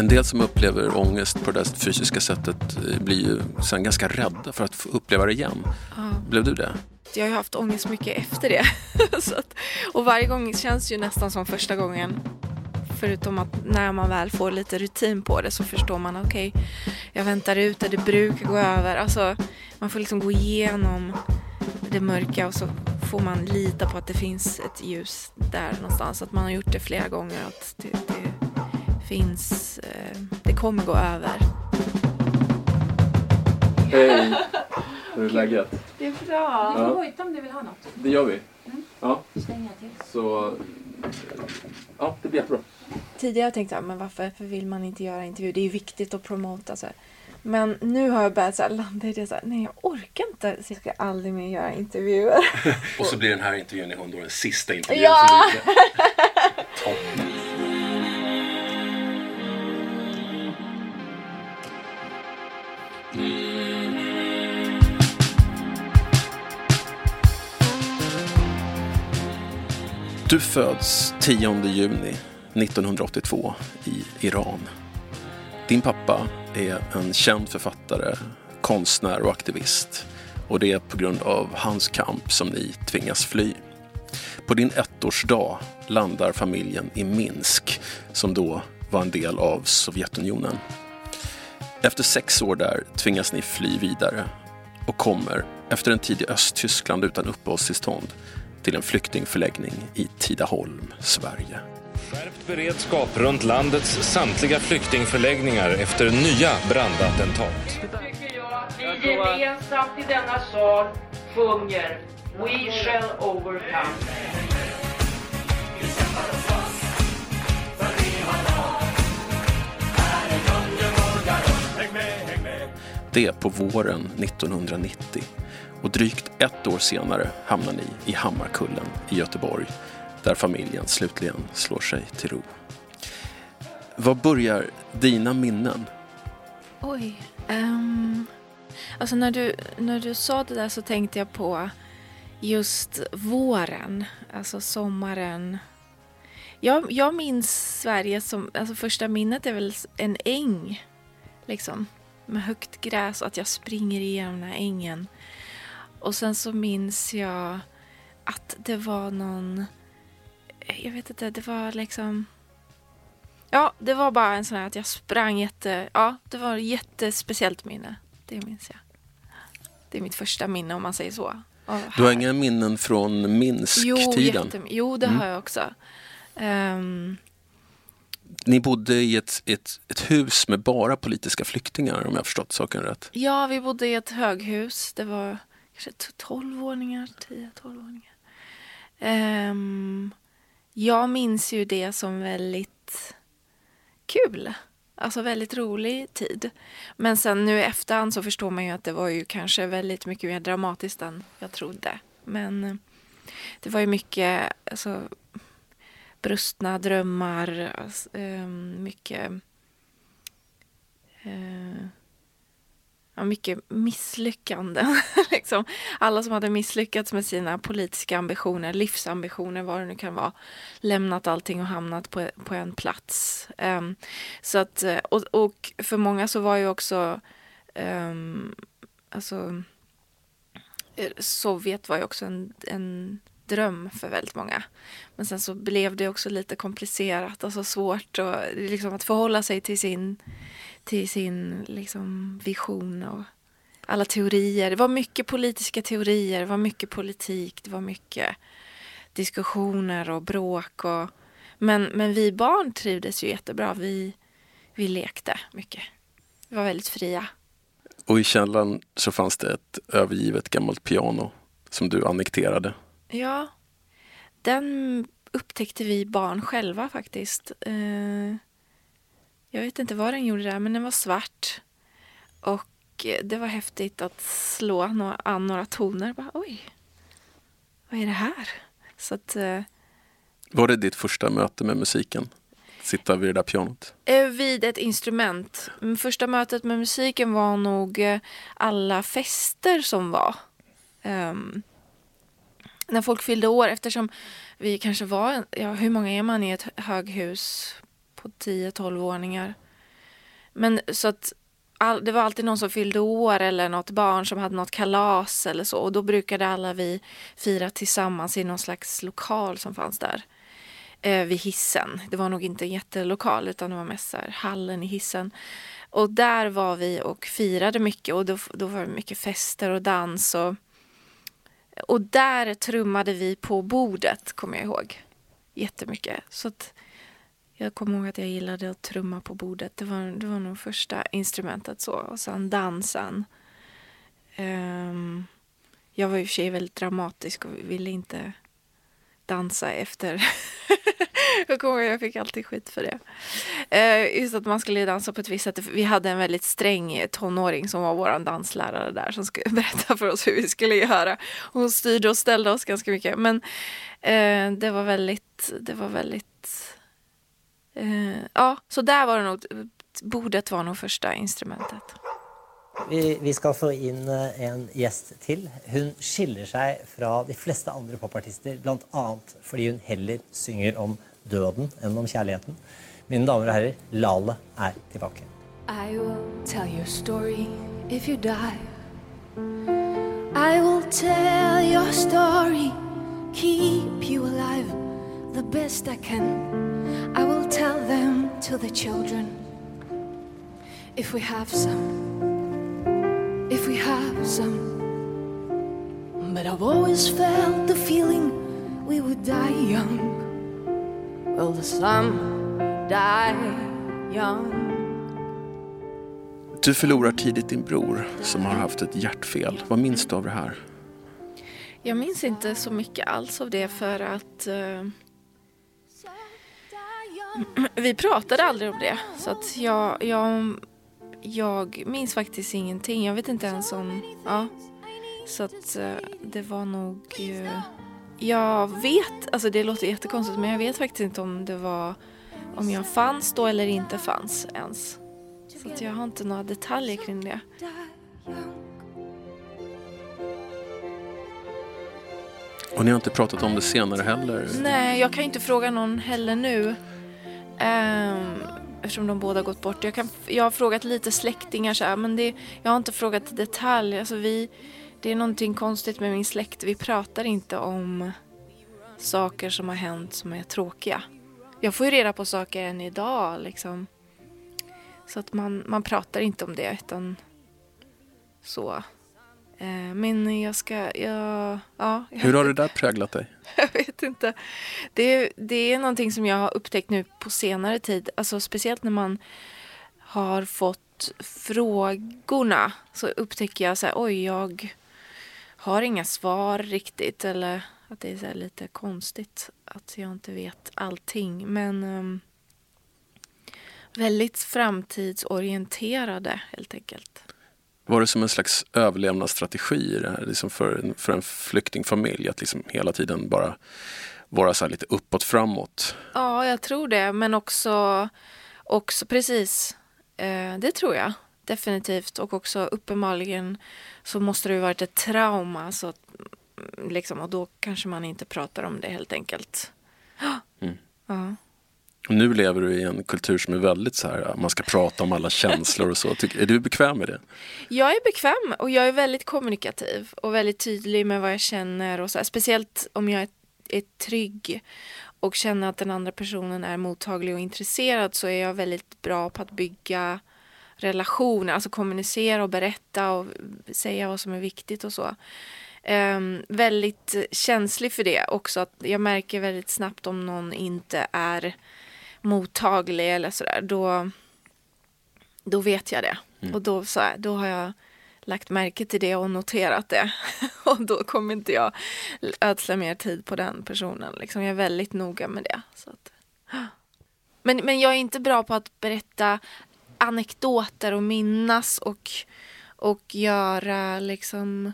En del som upplever ångest på det där fysiska sättet eh, blir ju sen ganska rädda för att uppleva det igen. Ja. Blev du det? Jag har haft ångest mycket efter det. att, och varje gång känns ju nästan som första gången. Förutom att när man väl får lite rutin på det så förstår man okej, okay, jag väntar ut det, det brukar gå över. Alltså, man får liksom gå igenom det mörka och så får man lita på att det finns ett ljus där någonstans. Att man har gjort det flera gånger. Att det, det finns, eh, det kommer gå över. Hej! Hur är läget? Det är bra. Ni får hojta om du vill ha något. Det gör vi. Mm. Ja. Slänger jag till. Så... Ja, det blir jättebra. Tidigare tänkte jag, men varför, vill man inte göra intervju? Det är ju viktigt att promota. Så här. Men nu har jag börjat så här, landa i det så här, nej jag orkar inte, så jag ska aldrig mer göra intervjuer. Och så blir den här intervjun i Hon då den sista intervjun Ja! för Du föds 10 juni 1982 i Iran. Din pappa är en känd författare, konstnär och aktivist. Och det är på grund av hans kamp som ni tvingas fly. På din ettårsdag landar familjen i Minsk, som då var en del av Sovjetunionen. Efter sex år där tvingas ni fly vidare och kommer, efter en tid i Östtyskland utan uppehållstillstånd, till en flyktingförläggning i Tidaholm, Sverige. Skärpt beredskap runt landets samtliga flyktingförläggningar efter nya brandattentat. tycker jag att vi gemensamt i denna sal sjunger We shall overcome. Det är på våren 1990 och drygt ett år senare hamnar ni i Hammarkullen i Göteborg där familjen slutligen slår sig till ro. Var börjar dina minnen? Oj. Um, alltså när du, när du sa det där så tänkte jag på just våren, alltså sommaren. Jag, jag minns Sverige som, alltså första minnet är väl en äng, liksom. Med högt gräs och att jag springer igenom den här ängen. Och sen så minns jag att det var någon, jag vet inte, det var liksom Ja, det var bara en sån här att jag sprang jätte... Ja, det var ett jättespeciellt minne. Det minns jag. Det är mitt första minne om man säger så. Du har inga minnen från Jo, Minsk-tiden? jättem- jo, det Mm. har jag också. Ehm, ni bodde i ett, ett, ett hus med bara politiska flyktingar om jag förstått saken rätt. ja, vi bodde i ett höghus. Det var kanske 12 våningar, 10-12 våningar. Um, ehm, jag minns ju det som väldigt kul. Alltså väldigt rolig tid. Men sen nu i efterhand så förstår man ju att det var ju kanske väldigt mycket mer dramatiskt än jag trodde. Men eh, det var ju mycket alltså, brustna drömmar, alltså, eh, mycket eh, ja, mycket misslyckanden. liksom. Alla som hade misslyckats med sina politiska ambitioner, livsambitioner, vad det nu kan vara, lämnat allting och hamnat på, på en plats. Ehm, så att, eh, och, och för många så var ju också ehm, alltså, eh, Sovjet var ju också en, en dröm för väldigt många. Men sen så blev det också lite komplicerat, alltså svårt och, liksom, att förhålla sig till sin till sin liksom, vision och alla teorier. Det var mycket politiska teorier, det var mycket politik, det var mycket diskussioner och bråk. Och, men, men vi barn trivdes ju jättebra. Vi, vi lekte mycket. Vi var väldigt fria. Och i källaren så fanns det ett övergivet gammalt piano som du annekterade. Ja, den upptäckte vi barn själva faktiskt. Eh, jag vet inte vad den gjorde där, men den var svart. Och det var häftigt att slå några, an några toner. Bara, Oj, vad är det här? Så att, eh, Var det ditt första möte med musiken? Sitta vid det där pianot? eh, vid ett instrument. Mm, Första mötet med musiken var nog alla fester som var. Ehm, när folk fyllde år, eftersom vi kanske var, ja, hur många är man i ett höghus på 10-12 våningar? Men så att all, det var alltid någon som fyllde år eller något barn som hade något kalas eller så. Och då brukade alla vi fira tillsammans i någon slags lokal som fanns där. Eh, vid hissen. Det var nog inte en jättelokal utan det var mest här, hallen i hissen. Och där var vi och firade mycket och då, då var det mycket fester och dans. Och, och där trummade vi på bordet, kommer jag ihåg. Jättemycket. Så att jag kommer ihåg att jag gillade att trumma på bordet. Det var, det var nog första instrumentet så. Och sen dansen. Um, jag var i och för sig väldigt dramatisk och ville inte dansa efter. jag kommer ihåg att jag fick alltid skit för det. Eh, just att man skulle dansa på ett visst sätt. Vi hade en väldigt sträng tonåring som var vår danslärare där som skulle berätta för oss hur vi skulle göra. Hon styrde och ställde oss ganska mycket. Men eh, det var väldigt, det var väldigt Eh, ja, så där var det nog, bordet var nog första instrumentet. Vi, vi ska få in eh, en gäst till. Hon skiljer sig från de flesta andra popartister, bland annat för att hon hellre sjunger om døden än om kärleken. Mina damer och herrar, Lale är tillbaka. I will tell your story if you die. I will tell your story, keep you alive the best I can. I will tell them to the children if we have some, if we have some. But I've always felt the feeling we would die young. The some die young? Du förlorar tidigt din bror som har haft ett hjärtfel. Vad minns du av det här? Jag minns inte så mycket alls av det för att uh vi pratade aldrig om det. Så att jag, jag, jag minns faktiskt ingenting. Jag vet inte ens om... Ja. Så att eh, det var nog... Eh, jag vet, alltså det låter jättekonstigt men jag vet faktiskt inte om det var... Om jag fanns då eller inte fanns ens. Så jag har inte några detaljer kring det. Och ni har inte pratat om det senare heller? Nej, jag kan inte fråga någon heller nu. Um, eftersom de båda gått bort. Jag, kan, jag har frågat lite släktingar så här, men det, jag har inte frågat i detalj. Alltså vi, det är någonting konstigt med min släkt. Vi pratar inte om saker som har hänt som är tråkiga. Jag får ju reda på saker än idag liksom. Så att man, man pratar inte om det utan så. Eh, men jag ska, jag, ja. Hur har det där präglat dig? jag vet inte. Det, det är någonting som jag har upptäckt nu på senare tid. Alltså speciellt när man har fått frågorna så upptäcker jag så här, oj, jag har inga svar riktigt. Eller att det är så lite konstigt att jag inte vet allting. Men um, väldigt framtidsorienterade helt enkelt. Var det som en slags överlevnadsstrategi det här, liksom för, en, för en flyktingfamilj att liksom hela tiden bara vara så lite uppåt framåt? Ja, jag tror det. Men också, också precis, eh, det tror jag definitivt. Och också uppenbarligen så måste det ha varit ett trauma. Så, liksom, och då kanske man inte pratar om det helt enkelt. Mm. Ja. Och nu lever du i en kultur som är väldigt så här, man ska prata om alla känslor och så. Är du bekväm med det? Jag är bekväm och jag är väldigt kommunikativ och väldigt tydlig med vad jag känner och så här, speciellt om jag är, är trygg och känner att den andra personen är mottaglig och intresserad så är jag väldigt bra på att bygga relationer, alltså kommunicera och berätta och säga vad som är viktigt och så. Um, väldigt känslig för det också. Att jag märker väldigt snabbt om någon inte är mottaglig eller sådär, då, då vet jag det. Mm. Och då, så här, då har jag lagt märke till det och noterat det. och då kommer inte jag ödsla mer tid på den personen. Liksom, jag är väldigt noga med det. Så att, men, men jag är inte bra på att berätta anekdoter och minnas och, och göra liksom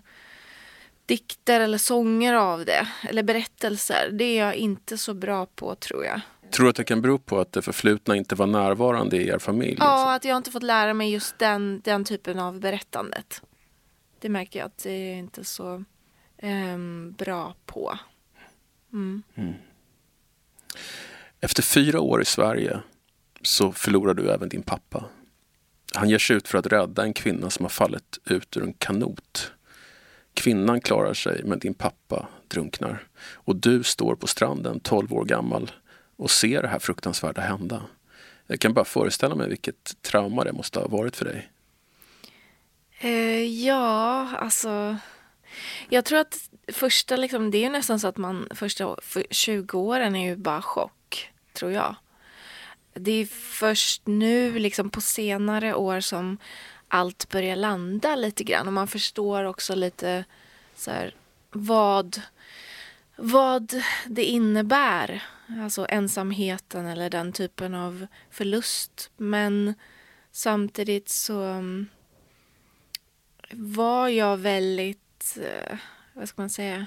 dikter eller sånger av det. Eller berättelser. Det är jag inte så bra på tror jag. Tror du att det kan bero på att det förflutna inte var närvarande i er familj? Ja, att jag inte fått lära mig just den, den typen av berättandet. Det märker jag att det är inte så um, bra på. Mm. Mm. Efter fyra år i Sverige så förlorar du även din pappa. Han ger sig ut för att rädda en kvinna som har fallit ut ur en kanot. Kvinnan klarar sig men din pappa drunknar. Och du står på stranden 12 år gammal och ser det här fruktansvärda hända. Jag kan bara föreställa mig vilket trauma det måste ha varit för dig. Eh, ja, alltså. Jag tror att första, liksom, det är nästan så att man första 20 åren är ju bara chock, tror jag. Det är först nu, liksom på senare år, som allt börjar landa lite grann och man förstår också lite så här, vad, vad det innebär. Alltså ensamheten eller den typen av förlust. Men samtidigt så mm, var jag väldigt, eh, vad ska man säga,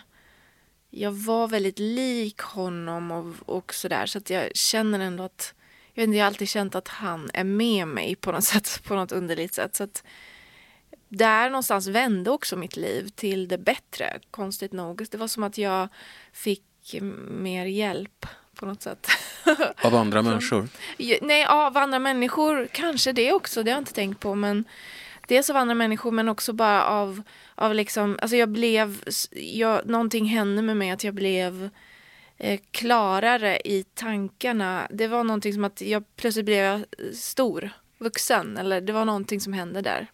jag var väldigt lik honom och, och sådär så att jag känner ändå att jag, inte, jag har alltid känt att han är med mig på något sätt, på något underligt sätt. Så att där någonstans vände också mitt liv till det bättre, konstigt nog. Det var som att jag fick mer hjälp på något sätt. Av andra människor? Nej, av andra människor, kanske det också, det har jag inte tänkt på. Men dels av andra människor men också bara av, av liksom, alltså jag blev, jag, någonting hände med mig att jag blev eh, klarare i tankarna. Det var någonting som att jag plötsligt blev stor, vuxen, eller det var någonting som hände där.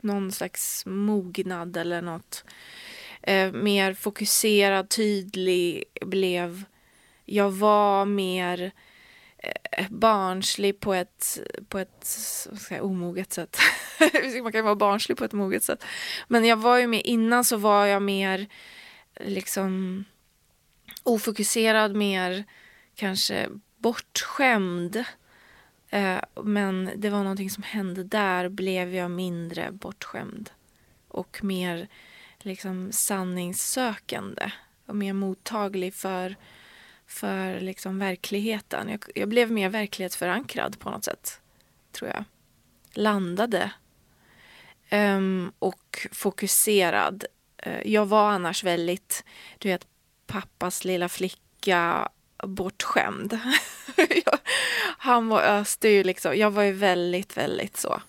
Någon slags mognad eller något. Eh, mer fokuserad, tydlig blev jag var mer eh, barnslig på ett, på ett säga, omoget sätt. Man kan vara barnslig på ett moget sätt. Men jag var ju mer, innan så var jag mer liksom ofokuserad, mer kanske bortskämd. Eh, men det var någonting som hände där, blev jag mindre bortskämd. Och mer liksom sanningssökande och mer mottaglig för för liksom verkligheten. Jag, jag, blev mer verklighetsförankrad på något sätt, tror jag. Landade. Um, och fokuserad. Uh, jag var annars väldigt, du vet, pappas lilla flicka bortskämd. han var öste ju liksom, jag var ju väldigt, väldigt så.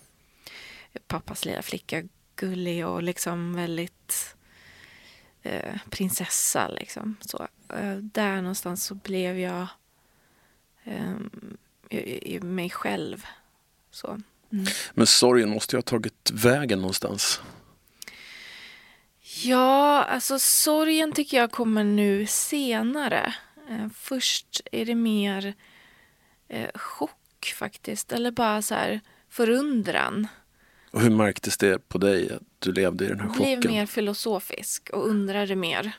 Pappas lilla flicka, gullig och liksom väldigt eh, prinsessa liksom. Så, eh, där någonstans så blev jag eh, i, i mig själv. Så. Mm. Men sorgen måste ju ha tagit vägen någonstans. Ja, alltså sorgen tycker jag kommer nu senare. Eh, först är det mer eh, chock faktiskt, eller bara så här förundran. Och hur märktes det på dig att du levde i den här chocken? Jag blev mer filosofisk och undrade mer.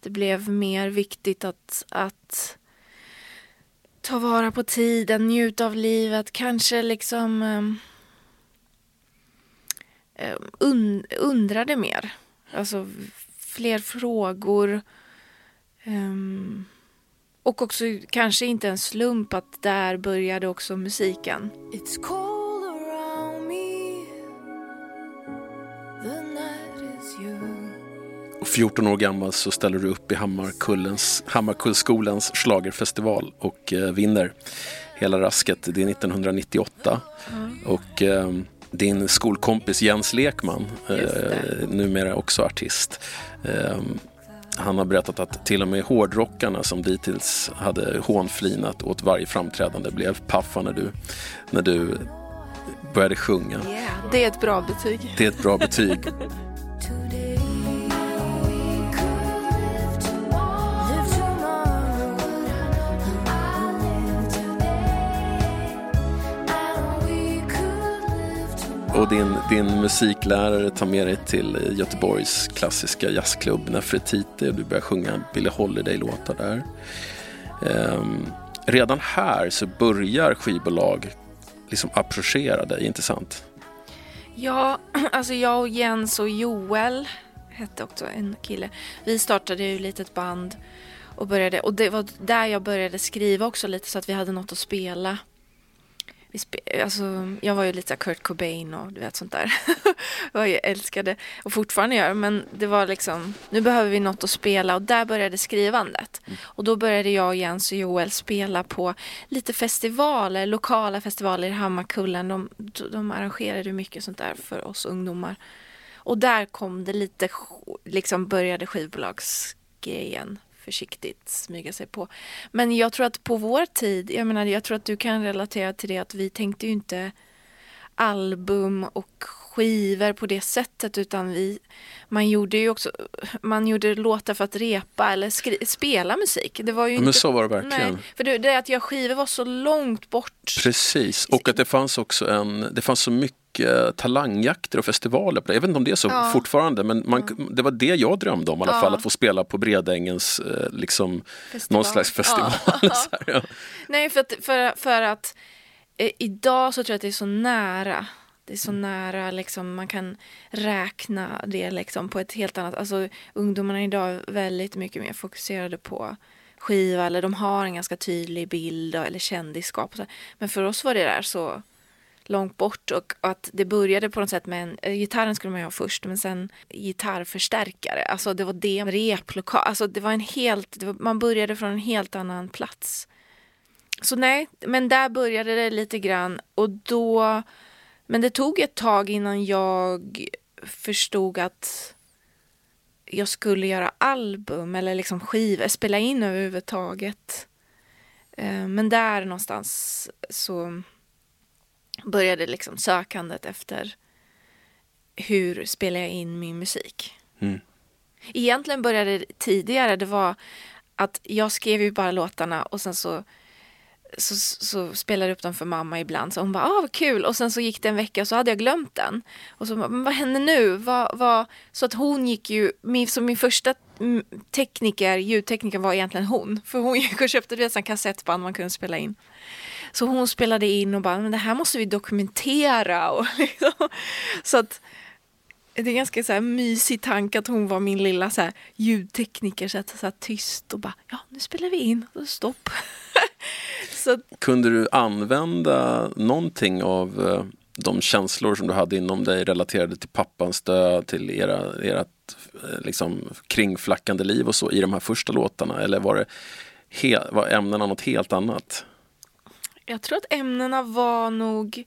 Det blev mer viktigt att, att ta vara på tiden, njuta av livet, kanske liksom um, und, undrade mer. Alltså fler frågor. Um, och också kanske inte en slump att där började också musiken. It's cold. 14 år gammal så ställer du upp i Hammarkullskolans slagerfestival och eh, vinner hela rasket. Det är 1998. Mm. Och eh, din skolkompis Jens Lekman, eh, numera också artist, eh, han har berättat att till och med hårdrockarna som dittills hade hånflinat åt varje framträdande blev paffa när du, när du började sjunga. Yeah, det är ett bra betyg. Det är ett bra betyg. Och din, din musiklärare tar med dig till Göteborgs klassiska jazzklubb Nefertiti och du börjar sjunga Billie Holiday-låtar där. Um, redan här så börjar skivbolag liksom approchera dig, inte sant? Ja, alltså jag och Jens och Joel hette också en kille. Vi startade ju ett litet band och började och det var där jag började skriva också lite så att vi hade något att spela alltså, jag var ju lite Kurt Cobain och du vet sånt där. jag älskade och fortfarande gör men det var liksom nu behöver vi något att spela och där började skrivandet. Mm. Och då började jag och Jens och Joel spela på lite festivaler, lokala festivaler i Hammarkullen. De, de arrangerade mycket sånt där för oss ungdomar. Och där kom det lite, liksom började skivbolagsgrejen försiktigt smyga sig på. Men jag tror att på vår tid, jag menar jag tror att du kan relatera till det att vi tänkte ju inte album och skivor på det sättet utan vi, man gjorde ju också, man gjorde låtar för att repa eller skri, spela musik. Det var ju Ja, inte, men så var det verkligen. Nej, för det, det att göra skivor var så långt bort. Precis, och att det fanns också en, det fanns så mycket talangjakter och festivaler. Jag vet inte om det är så Ja. fortfarande men man, det var det jag drömde om i alla Ja. fall, att få spela på Bredängens eh, liksom, Festival. någon slags festival. Här. Nej, för att, för, för att eh, idag så tror jag att det är så nära. Det är så nära, liksom, man kan räkna det liksom, på ett helt annat... Alltså, ungdomarna idag är väldigt mycket mer fokuserade på skiva eller de har en ganska tydlig bild eller kändisskap. Men för oss var det där så långt bort och att det började på något sätt med en, eh, gitarren skulle man ju ha först men sen gitarrförstärkare, alltså det var det, replokal, alltså det var en helt, det var, man började från en helt annan plats. Så nej, men där började det lite grann och då, men det tog ett tag innan jag förstod att jag skulle göra album eller liksom skivor, spela in överhuvudtaget. Eh, men där någonstans så började liksom sökandet efter hur spelar jag in min musik. Mm. Egentligen började det tidigare, det var att jag skrev ju bara låtarna och sen så så, så spelade jag upp dem för mamma ibland. Så hon bara, ah vad kul. Och sen så gick det en vecka och så hade jag glömt den. Och så men vad händer nu? Vad, vad? Så att hon gick ju, min, så min första tekniker, ljudtekniker var egentligen hon. För hon gick och köpte sån kassettband man kunde spela in. Så hon spelade in och bara, men det här måste vi dokumentera. Och liksom, så att det är ganska så här mysig tanke att hon var min lilla så här ljudtekniker. Så att så här tyst och bara, ja nu spelar vi in. Och stopp. så att, Kunde du använda någonting av eh, de känslor som du hade inom dig relaterade till pappans död, till era, ert eh, liksom, kringflackande liv och så i de här första låtarna? Eller var, det he- var ämnena något helt annat? Jag tror att ämnena var nog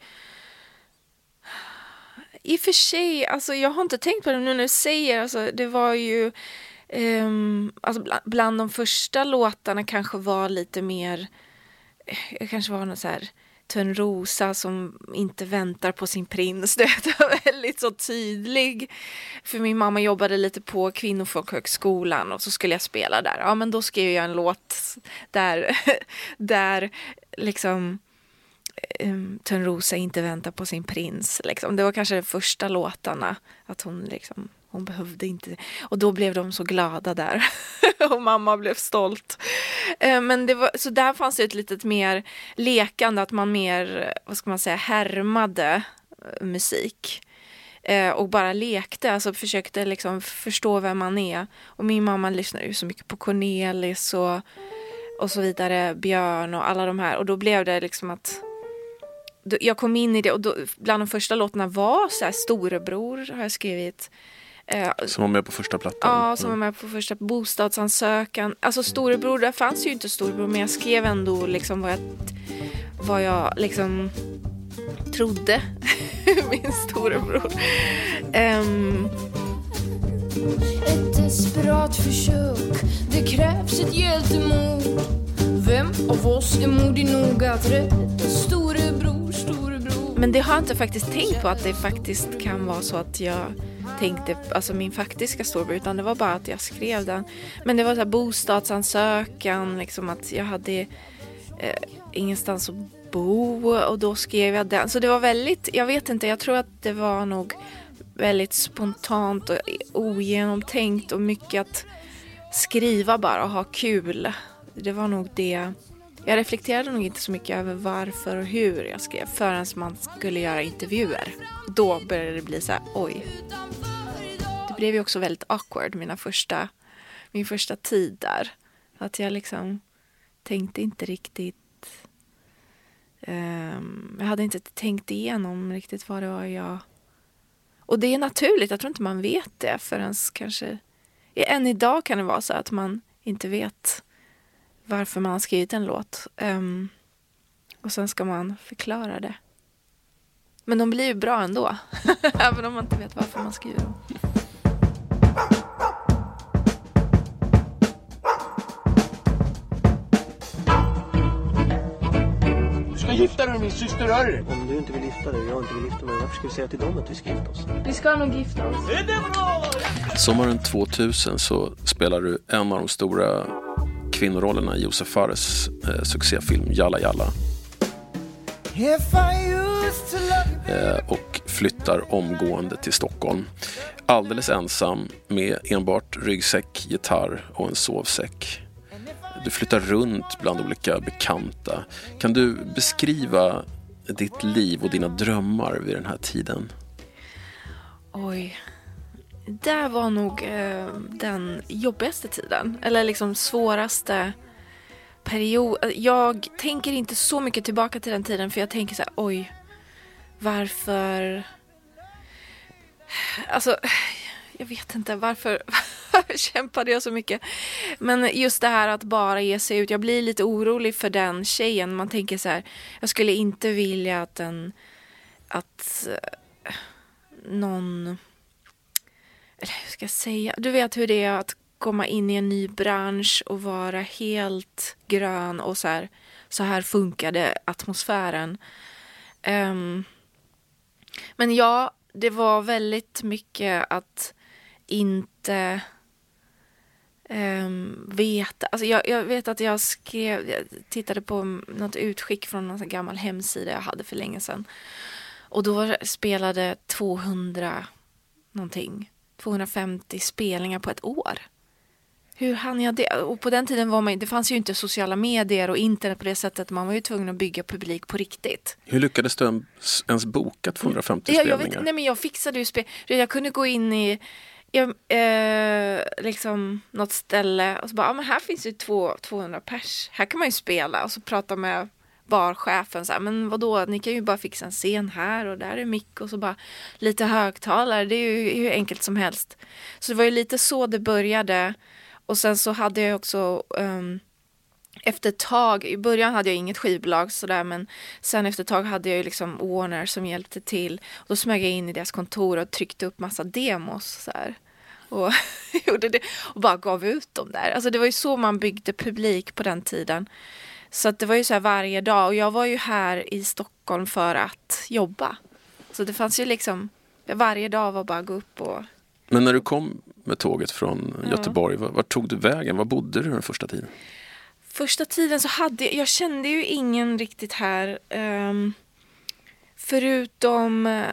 i och för sig, alltså jag har inte tänkt på det nu när du säger, alltså det var ju Um, alltså bland, bland de första låtarna kanske var lite mer, jag kanske var något så här Törnrosa som inte väntar på sin prins. Du vet, var väldigt så tydlig. För min mamma jobbade lite på Kvinnofolkhögskolan och så skulle jag spela där. Ja, men då skrev jag en låt där, där liksom ehm, um, Törnrosa inte väntar på sin prins. Liksom. Det var kanske de första låtarna. Att hon liksom, hon behövde inte. Och då blev de så glada där. och mamma blev stolt. Eh, men det var, så där fanns det ett litet mer lekande, att man mer, vad ska man säga, härmade eh, musik. Eh, och bara lekte, alltså försökte liksom förstå vem man är. Och min mamma lyssnade ju så mycket på Cornelis och, och så vidare, Björn och alla de här. Och då blev det liksom att jag kom in i det och då, bland de första låtarna var så här Storebror har jag skrivit. Eh, Som var med på första plattan? Ja, som var med på första bostadsansökan. Alltså storebror, där fanns ju inte storebror men jag skrev ändå liksom vad jag, vad jag liksom trodde min storebror. Ehm, Ett desperat försök, det krävs ett hjältemod. Vem av oss är modig nog att rädda storebror, storebror? men det har jag inte faktiskt tänkt på att det faktiskt kan vara så att jag tänkte, alltså min faktiska storebror, utan det var bara att jag skrev den. Men det var så här bostadsansökan, liksom att jag hade eh, ingenstans att bo och då skrev jag den. Så det var väldigt, jag vet inte, jag tror att det var nog väldigt spontant och ogenomtänkt och mycket att skriva bara och ha kul. Det var nog det. Jag reflekterade nog inte så mycket över varför och hur jag skrev förrän man skulle göra intervjuer. Då började det bli så här, oj. Det blev ju också väldigt awkward mina första, min första tid där. Att jag liksom tänkte inte riktigt Um, jag hade inte tänkt igenom riktigt vad det var jag... Och det är naturligt, jag tror inte man vet det förrän kanske... Än idag kan det vara så att man inte vet varför man har skrivit en låt. Um, och sen ska man förklara det. Men de blir ju bra ändå. Även om man inte vet varför man skriver dem. Du ska gifta dig med min syster, du? Om du inte vill gifta dig och jag inte vill gifta mig, varför ska vi säga till dem att vi ska gifta oss? Vi ska nog gifta oss. Sommaren 2000 så spelar du en av de stora kvinnorollerna i Josef Fares eh, succéfilm Jalla Jalla. Eh, och flyttar omgående till Stockholm. Alldeles ensam med enbart ryggsäck, gitarr och en sovsäck. Du flyttar runt bland olika bekanta. Kan du beskriva ditt liv och dina drömmar vid den här tiden? Oj. Det var nog eh, den jobbigaste tiden. Eller liksom svåraste period. Eh, jag tänker inte så mycket tillbaka till den tiden för jag tänker så här, oj, varför... Alltså, jag vet inte varför, varför kämpade jag så mycket. Men just det här att bara ge sig ut. Jag blir lite orolig för den tjejen. Man tänker så här, jag skulle inte vilja att den, att eh, någon, eller hur ska jag säga, du vet hur det är att komma in i en ny bransch och vara helt grön och så här, så här funkade atmosfären. Um, men ja, det var väldigt mycket att inte um, veta. Alltså jag, jag, vet att jag skrev, jag tittade på något utskick från någon gammal hemsida jag hade för länge sedan. Och då spelade 200 någonting, 250 spelningar på ett år. Hur hann jag det? Och på den tiden var man, det fanns ju inte sociala medier och internet på det sättet. Man var ju tvungen att bygga publik på riktigt. Hur lyckades du ens, boka 250 ja, spelningar? Jag, vet, nej, men jag fixade ju spel. Jag kunde gå in i jag, eh, liksom något ställe och så bara, ja men här finns ju två, 200 pers. Här kan man ju spela och så prata med barchefen så här, men vadå, ni kan ju bara fixa en scen här och där är mick och så bara lite högtalare, det är ju hur enkelt som helst. Så det var ju lite så det började och sen så hade jag också um, efter ett tag, i början hade jag inget skivbolag sådär men sen efter ett tag hade jag ju liksom Warner som hjälpte till. Och då smög jag in i deras kontor och tryckte upp massa demos så här. Och gjorde det och bara gav ut dem där. Alltså det var ju så man byggde publik på den tiden. Så det var ju så här varje dag och jag var ju här i Stockholm för att jobba. Så det fanns ju liksom, varje dag var bara att gå upp och Men när du kom med tåget från Göteborg, var, var tog du vägen? Var bodde du den första tiden? Första tiden så hade jag, jag kände ju ingen riktigt här. Um, förutom uh,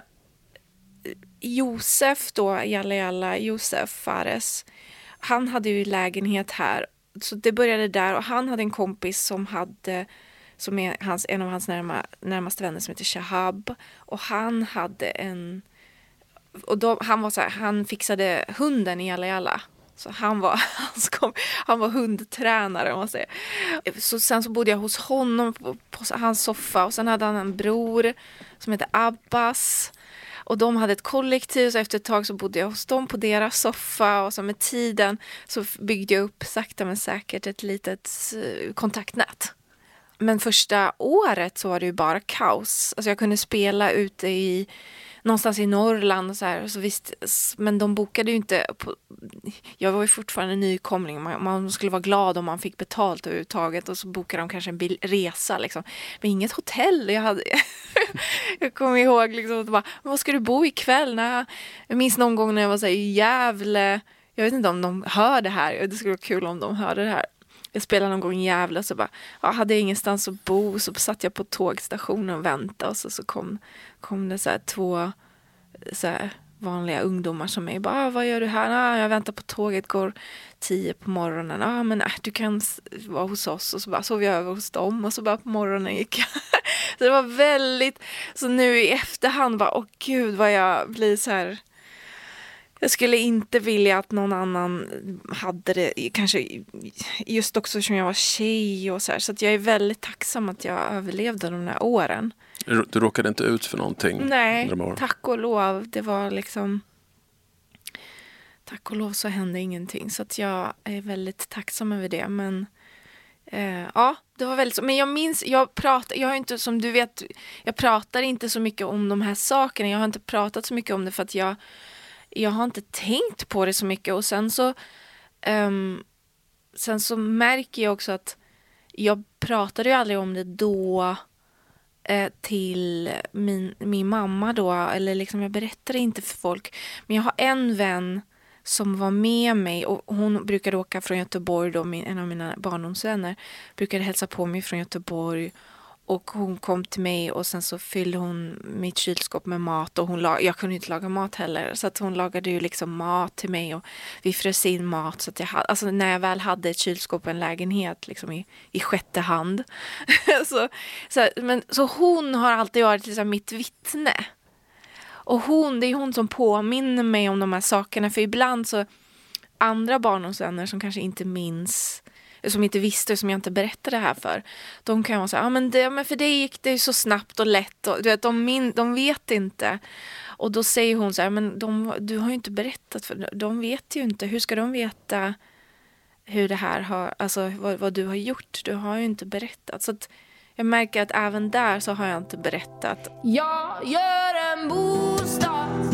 Josef då, Jalla Jalla, Josef Fares. Han hade ju lägenhet här. Så det började där och han hade en kompis som hade som är hans, en av hans närma, närmaste vänner som heter Shahab. Och han hade en... Och då, han, var så här, han fixade hunden i Jalla Jalla. Så han var, han, han var hundtränare om man säger. Så sen så bodde jag hos honom på, på hans soffa och sen hade han en bror som hette Abbas. Och de hade ett kollektiv så efter ett tag så bodde jag hos dem på deras soffa och så med tiden så byggde jag upp sakta men säkert ett litet kontaktnät. Men första året så var det ju bara kaos. Alltså jag kunde spela ute i någonstans i Norrland och så här. Så visst, men de bokade ju inte. På, jag var ju fortfarande nykomling. Man, man, skulle vara glad om man fick betalt överhuvudtaget och så bokade de kanske en bil, resa liksom. Men inget hotell. Jag, hade, jag kommer ihåg liksom att bara, var ska du bo ikväll? Nej, jag minns någon gång när jag var så här, i Gävle. Jag vet inte om de hör det här. Det skulle vara kul om de hörde det här jag spelade någon gång i Gävle så bara, ja, hade jag ingenstans att bo så satt jag på tågstationen och väntade och så, så kom, kom det så här två så här vanliga ungdomar som mig. Bara, ah, vad gör du här? Ah, jag väntar på tåget, går tio på morgonen. Ah, men äh, du kan vara hos oss. Och så bara sov jag över hos dem och så bara på morgonen gick jag. så det var väldigt, så nu i efterhand bara, åh gud vad jag blir så här jag skulle inte vilja att någon annan hade det, kanske just också som jag var tjej och så här. Så jag är väldigt tacksam att jag överlevde de där åren. Du råkade inte ut för någonting? Nej, tack och lov. Det var liksom... Tack och lov så hände ingenting. Så att jag är väldigt tacksam över det. Men eh, ja, det var väldigt så. Men jag minns, jag pratar, jag har inte som du vet, jag pratar inte så mycket om de här sakerna. Jag har inte pratat så mycket om det för att jag jag har inte tänkt på det så mycket. Och sen så um, sen så märker jag också att jag pratade ju aldrig om det då eh, till min, min mamma då, eller liksom jag berättade inte för folk. Men jag har en vän som var med mig. Och hon brukade åka från Göteborg då, min, en av mina barndomsvänner brukade hälsa på mig från Göteborg och hon kom till mig och sen så fyllde hon mitt kylskåp med mat och hon lag, jag kunde inte laga mat heller så att hon lagade ju liksom mat till mig och vi frös in mat så att jag alltså när jag väl hade ett kylskåp och en lägenhet liksom i, i sjätte hand. så, så, men, så hon har alltid varit liksom mitt vittne. Och hon, det är hon som påminner mig om de här sakerna för ibland så andra barndomsvänner som kanske inte minns som inte visste, som jag inte berättade det här för. De kan vara så här, ja men, det, men för dig gick det ju så snabbt och lätt. Och, du vet, de, min, de vet inte. Och då säger hon så här, men de, du har ju inte berättat för De vet ju inte. Hur ska de veta hur det här har, alltså vad, vad du har gjort? Du har ju inte berättat. Så att jag märker att även där så har jag inte berättat. Jag gör en bostad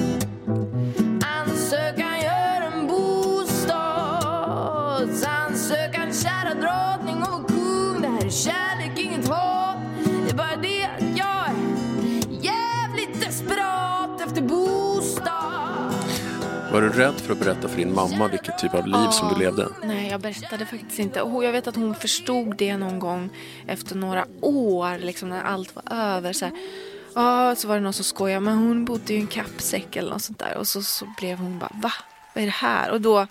kärlek, inget hopp Det är bara det att jag är jävligt desperat efter bostad Var du rädd för att berätta för din mamma vilket typ av liv som du levde? Nej, jag berättade faktiskt inte. Och jag vet att hon förstod det någon gång efter några år, liksom när allt var över. Så, här, ah, så var det någon som skojade, men hon bodde i en kappsäck eller något sånt där. Och så, så blev hon bara, va? Vad är det här? Och då,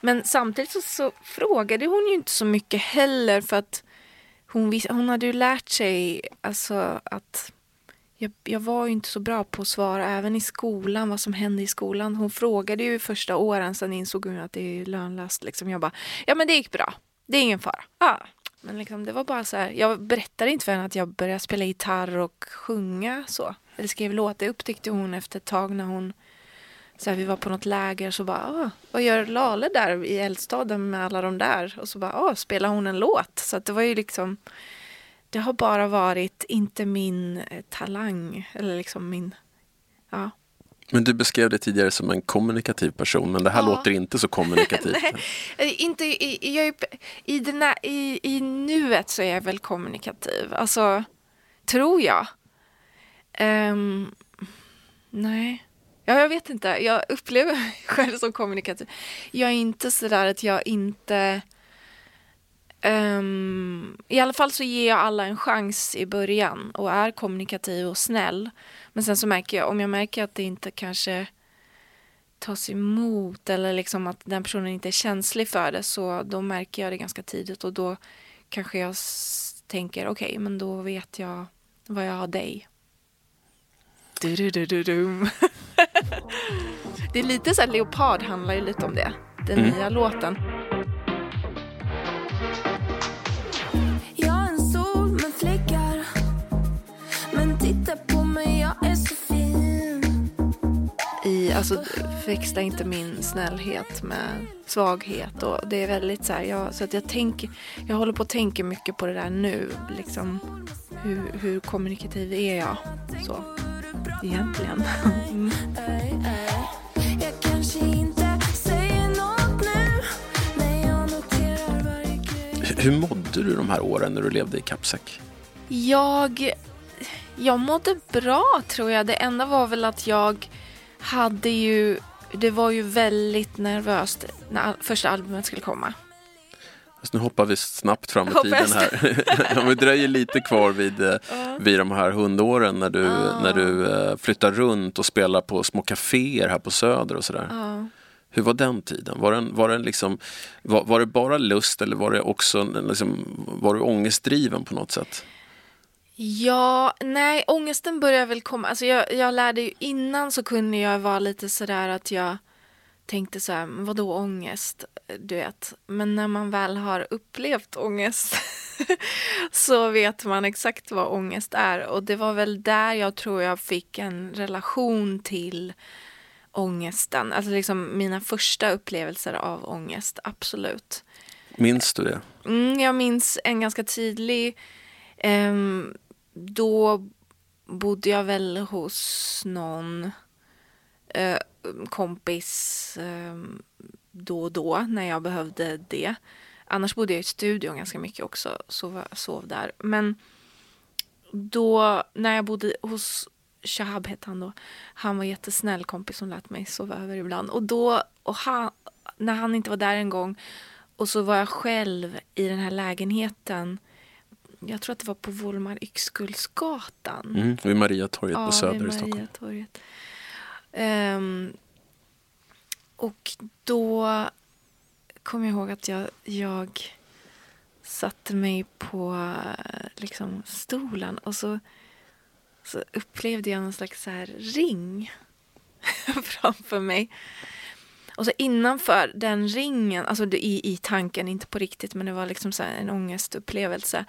men samtidigt så, så frågade hon ju inte så mycket heller för att hon, vis, hon hade ju lärt sig alltså, att jag, jag var ju inte så bra på att svara även i skolan, vad som hände i skolan. Hon frågade ju första åren, sen insåg hon att det är lönlöst. Liksom. Jag bara, ja men det gick bra, det är ingen fara. Ah. Men liksom, det var bara så här, jag berättade inte för henne att jag började spela gitarr och sjunga så. Eller skrev låtar, det upptäckte hon efter ett tag när hon så här, vi var på något läger så bara, ah, vad gör Lale där i eldstaden med alla de där? Och så bara, ah, spelar hon en låt? Så det var ju liksom, det har bara varit inte min eh, talang eller liksom min, ja. Men du beskrev det tidigare som en kommunikativ person, men det här Ja. låter inte så kommunikativt. Nej, inte i, jag är, i, den här, i, I nuet så är jag väl kommunikativ. Alltså, tror jag. Ehm, nej. Ja, jag vet inte. Jag upplever mig själv som kommunikativ. Jag är inte så där att jag inte... Um, I alla fall så ger jag alla en chans i början och är kommunikativ och snäll. Men sen så märker jag, om jag märker att det inte kanske tas emot eller liksom att den personen inte är känslig för det så då märker jag det ganska tidigt och då kanske jag tänker okej men då vet jag vad jag har dig. Det är lite så här, Leopard handlar ju lite om det. Den Mm. nya låten. I, alltså växla inte min snällhet med svaghet och det är väldigt så här, jag, så att jag tänker, jag håller på att tänka mycket på det där nu, liksom hur, hur kommunikativ är jag så egentligen. Mm. Ey, ey. Jag kanske inte säger något nu Men jag noterar varje grej Hur mådde du de här åren när du levde i kappsäck? Jag, jag mådde bra tror jag. Det enda var väl att jag hade ju, det var ju väldigt nervöst när första albumet skulle komma. Alltså, nu hoppar vi snabbt fram i tiden här. Om vi dröjer lite kvar vid, eh, vid de här hundåren när du, Ah. när du eh, flyttar runt och spelar på små kaféer här på Söder och sådär. Hur var den tiden? Var, den, var, den liksom, var, var det bara lust eller var det också liksom, var du ångestdriven på något sätt? Ja, nej, ångesten börjar väl komma. Alltså jag, jag lärde ju innan så kunde jag vara lite sådär att jag tänkte så här, "Men vadå ångest? Du vet. Men när man väl har upplevt ångest så vet man exakt vad ångest är. Och det var väl där jag tror jag fick en relation till ångesten. Alltså liksom mina första upplevelser av ångest, absolut. Minns du det? Mm, jag minns en ganska tydlig... ehm, då bodde jag väl hos någon eh, kompis eh, då och då när jag behövde det. Annars bodde jag i studion ganska mycket också, sov, sov där. Men då när jag bodde hos Shahab hette han då. Han var jättesnäll kompis som lät mig sova över ibland. Och då, och han, när han inte var där en gång och så var jag själv i den här lägenheten. Jag tror att det var på Volmar Yxkullsgatan. Mm, vid Mariatorget på Söder i Stockholm. Mariatorget. Ehm, och då kom jag ihåg att jag, jag satte mig på eh, liksom, stolen och så, så upplevde jag någon slags så här ring framför mig. Och så innanför den ringen, alltså i, i tanken, inte på riktigt, men det var liksom så en ångestupplevelse.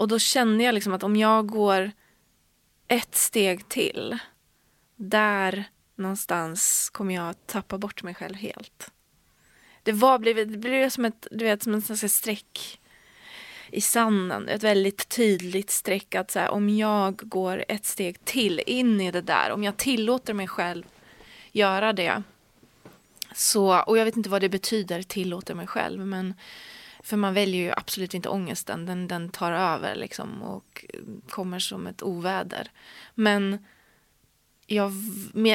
Och då kände jag liksom att om jag går ett steg till, där någonstans kommer jag att tappa bort mig själv helt. Det var blivit, det blev som ett, du vet, som en streck i sanden. Ett väldigt tydligt streck att så här, om jag går ett steg till in i det där, om jag tillåter mig själv göra det. Så, och jag vet inte vad det betyder, tillåter mig själv, men för man väljer ju absolut inte ångesten, den, den tar över liksom och kommer som ett oväder. Men jag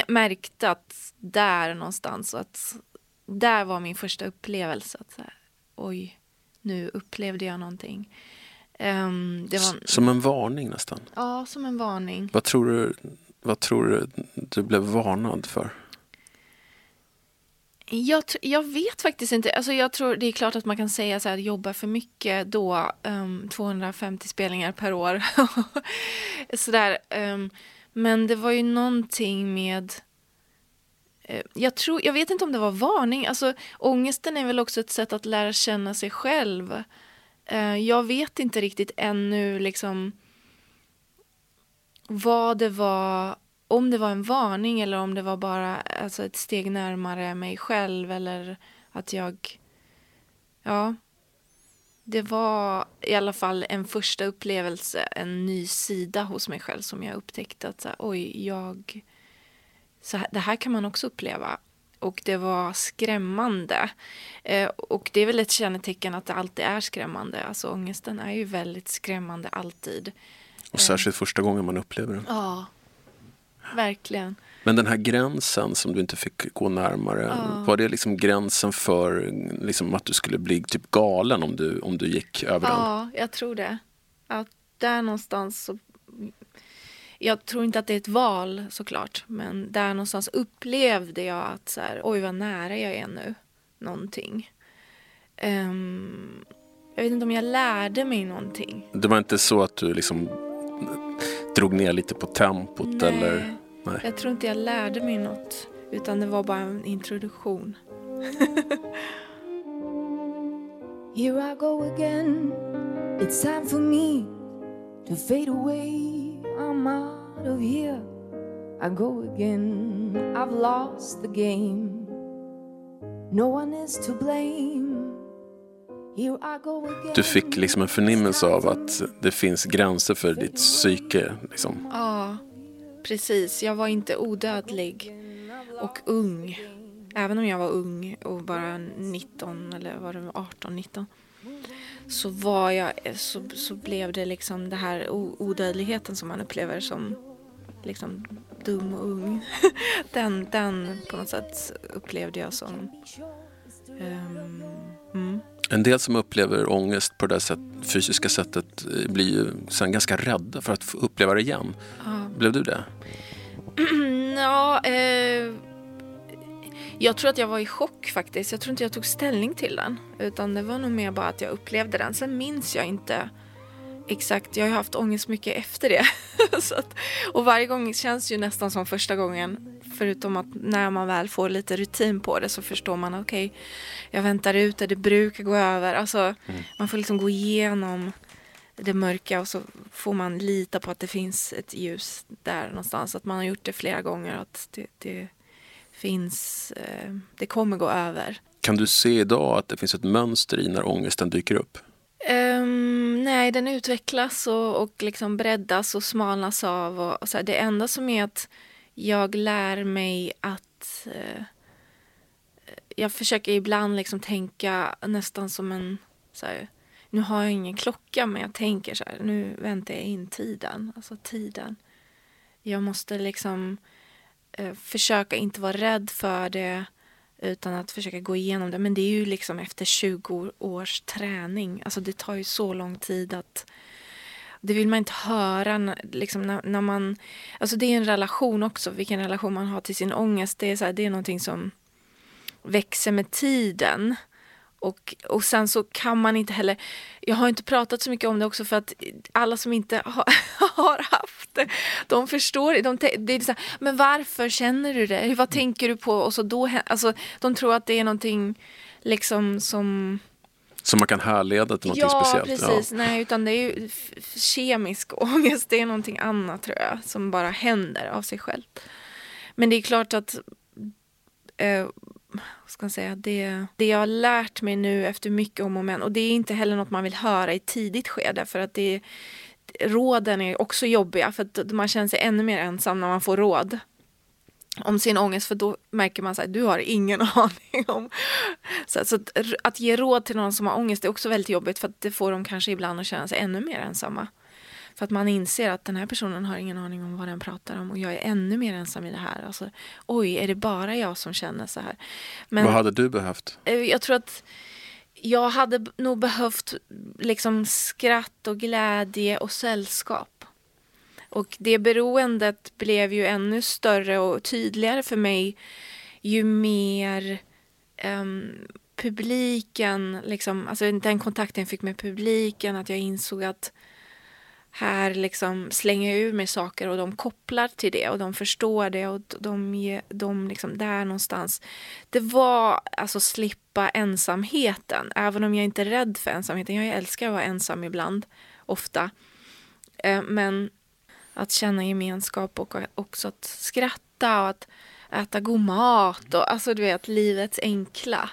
märkte att där någonstans, att där var min första upplevelse. Att så här, oj, nu upplevde jag någonting. Det var, Som en varning nästan. ja, som en varning. Vad tror du, vad tror du du blev varnad för? Jag, jag vet faktiskt inte. Alltså jag tror Det är klart att man kan säga så här, jobba för mycket då, ehm, um, 250 spelningar per år. så där, ehm, men det var ju någonting med... Uh, jag, tror, jag vet inte om det var varning. Alltså, ångesten är väl också ett sätt att lära känna sig själv. Uh, jag vet inte riktigt ännu liksom vad det var om det var en varning eller om det var bara alltså, ett steg närmare mig själv eller att jag... Ja. Det var i alla fall en första upplevelse, en ny sida hos mig själv som jag upptäckte att så här, oj, jag... Så här, det här kan man också uppleva. Och det var skrämmande. Eh, och det är väl ett kännetecken att det alltid är skrämmande. Alltså ångesten är ju väldigt skrämmande alltid. Och särskilt första gången man upplever den. Ja, verkligen. Men den här gränsen som du inte fick gå närmare, Ja. var det liksom gränsen för liksom att du skulle bli typ galen om du, om du gick över den? Ja, jag tror det. Att där någonstans så... Jag tror inte att det är ett val såklart, men där någonstans upplevde jag att så här, oj vad nära jag är nu, någonting. Ehm, jag vet inte om jag lärde mig någonting. Det var inte så att du liksom drog ner lite på tempot Nej. eller? Nej. Jag tror inte jag lärde mig något, utan det var bara en introduktion. Here I go again. It's time for me to fade away. I'm out of here. I go again. I've lost the game. No one is to blame. Du fick liksom en förnimmelse av att det finns gränser för ditt psyke. Liksom. Ja, precis. Jag var inte odödlig och ung. Även om jag var ung och bara 19 eller var det 18, 19. Så var jag, så, så blev det liksom det här odödligheten som man upplever som liksom dum och ung. Den, den på något sätt upplevde jag som um, mm. En del som upplever ångest på det där sätt, fysiska sättet eh, blir ju sen ganska rädda för att uppleva det igen. Ja. Blev du det? ja, eh, jag tror att jag var i chock faktiskt. Jag tror inte jag tog ställning till den. Utan det var nog mer bara att jag upplevde den. Sen minns jag inte exakt. Jag har haft ångest mycket efter det. Att, och varje gång känns ju nästan som första gången Förutom att när man väl får lite rutin på det så förstår man okej, okay, jag väntar ut det, det brukar gå över. Alltså, mm. Man får liksom gå igenom det mörka och så får man lita på att det finns ett ljus där någonstans. Att man har gjort det flera gånger. Att det, det finns, eh, det kommer gå över. Kan du se idag att det finns ett mönster i när ångesten dyker upp? Um, nej, den utvecklas och, och liksom breddas och smalnas av. Och, och så här, det enda som är att jag lär mig att... Eh, jag försöker ibland liksom tänka nästan som en... Så här, nu har jag ingen klocka, men jag tänker så här, nu väntar jag in tiden. Alltså tiden. Jag måste liksom eh, försöka inte vara rädd för det utan att försöka gå igenom det. Men det är ju liksom efter 20 års träning. Alltså det tar ju så lång tid att det vill man inte höra liksom när, när, man... Alltså det är en relation också, vilken relation man har till sin ångest. Det är, så här, det är någonting som växer med tiden. Och, och sen så kan man inte heller, jag har inte pratat så mycket om det också för att alla som inte har, har haft det, de förstår de, det. Är så här, men varför känner du det? Vad tänker du på? Och så då, alltså, de tror att det är någonting liksom som som man kan härleda till något ja, speciellt? Precis. Ja. Nej, utan det är ju kemisk ångest. Det är någonting annat tror jag, som bara händer av sig själv. Men det är klart att eh, ska man säga, det, det jag har lärt mig nu efter mycket om och men och det är inte heller något man vill höra i tidigt skede för att det råden är också jobbiga för att man känner sig ännu mer ensam när man får råd om sin ångest för då märker man att du har ingen aning om. Så, så att, att, ge råd till någon som har ångest är också väldigt jobbigt för att det får de kanske ibland att känna sig ännu mer ensamma. För att man inser att den här personen har ingen aning om vad den pratar om och jag är ännu mer ensam i det här. Alltså, oj, är det bara jag som känner så här? Men, vad hade du behövt? Eh, jag tror att jag hade nog behövt liksom skratt och glädje och sällskap. Och det beroendet blev ju ännu större och tydligare för mig ju mer um, publiken, liksom, alltså den kontakten jag fick med publiken, att jag insåg att här liksom slänger jag ur mig saker och de kopplar till det och de förstår det och de, de liksom där någonstans. Det var alltså slippa ensamheten, även om jag inte är rädd för ensamheten. Jag älskar att vara ensam ibland, ofta. Eh, men att känna gemenskap och också att skratta och att äta god mat och alltså du vet livets enkla.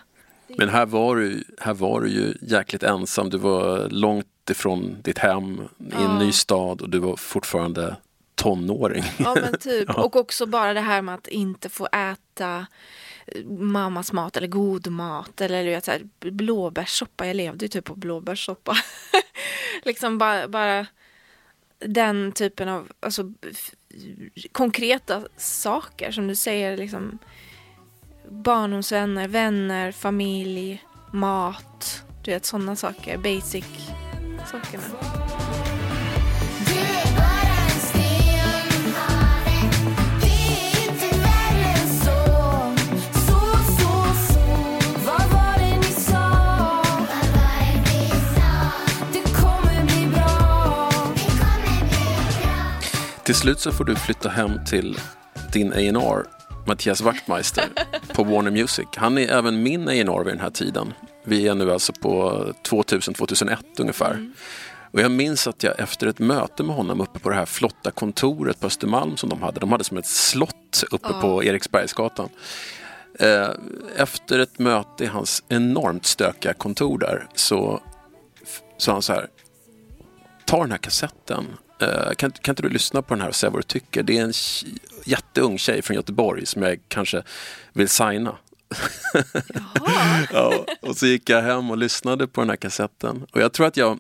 Men här var du, här var du ju jäkligt ensam. Du var långt ifrån ditt hem i en ny stad och du var fortfarande tonåring. Ja men typ. ja. Och också bara det här med att inte få äta eh, mammas mat eller god mat eller vet, så här, blåbärssoppa. Jag levde ju typ på blåbärssoppa. liksom bara, bara den typen av alltså, konkreta saker som du säger. Liksom, barndomsvänner, vänner, familj, mat. Du vet sådana saker. Basic sakerna. Till slut så får du flytta hem till din A&R Mattias Wachtmeister på Warner Music. Han är även min A&R vid den här tiden. Vi är nu alltså på 2000-2001 ungefär. Mm. Och jag minns att jag efter ett möte med honom uppe på det här flotta kontoret på Östermalm som de hade, de hade som ett slott uppe oh. på Eriksbergsgatan. Eh, efter ett möte i hans enormt stökiga kontor där så sa han så här, ta den här kassetten, kan, kan inte du lyssna på den här och säga vad du tycker? Det är en jätteung tjej från Göteborg som jag kanske vill signa. ja, och så gick jag hem och lyssnade på den här kassetten. Och jag tror att jag,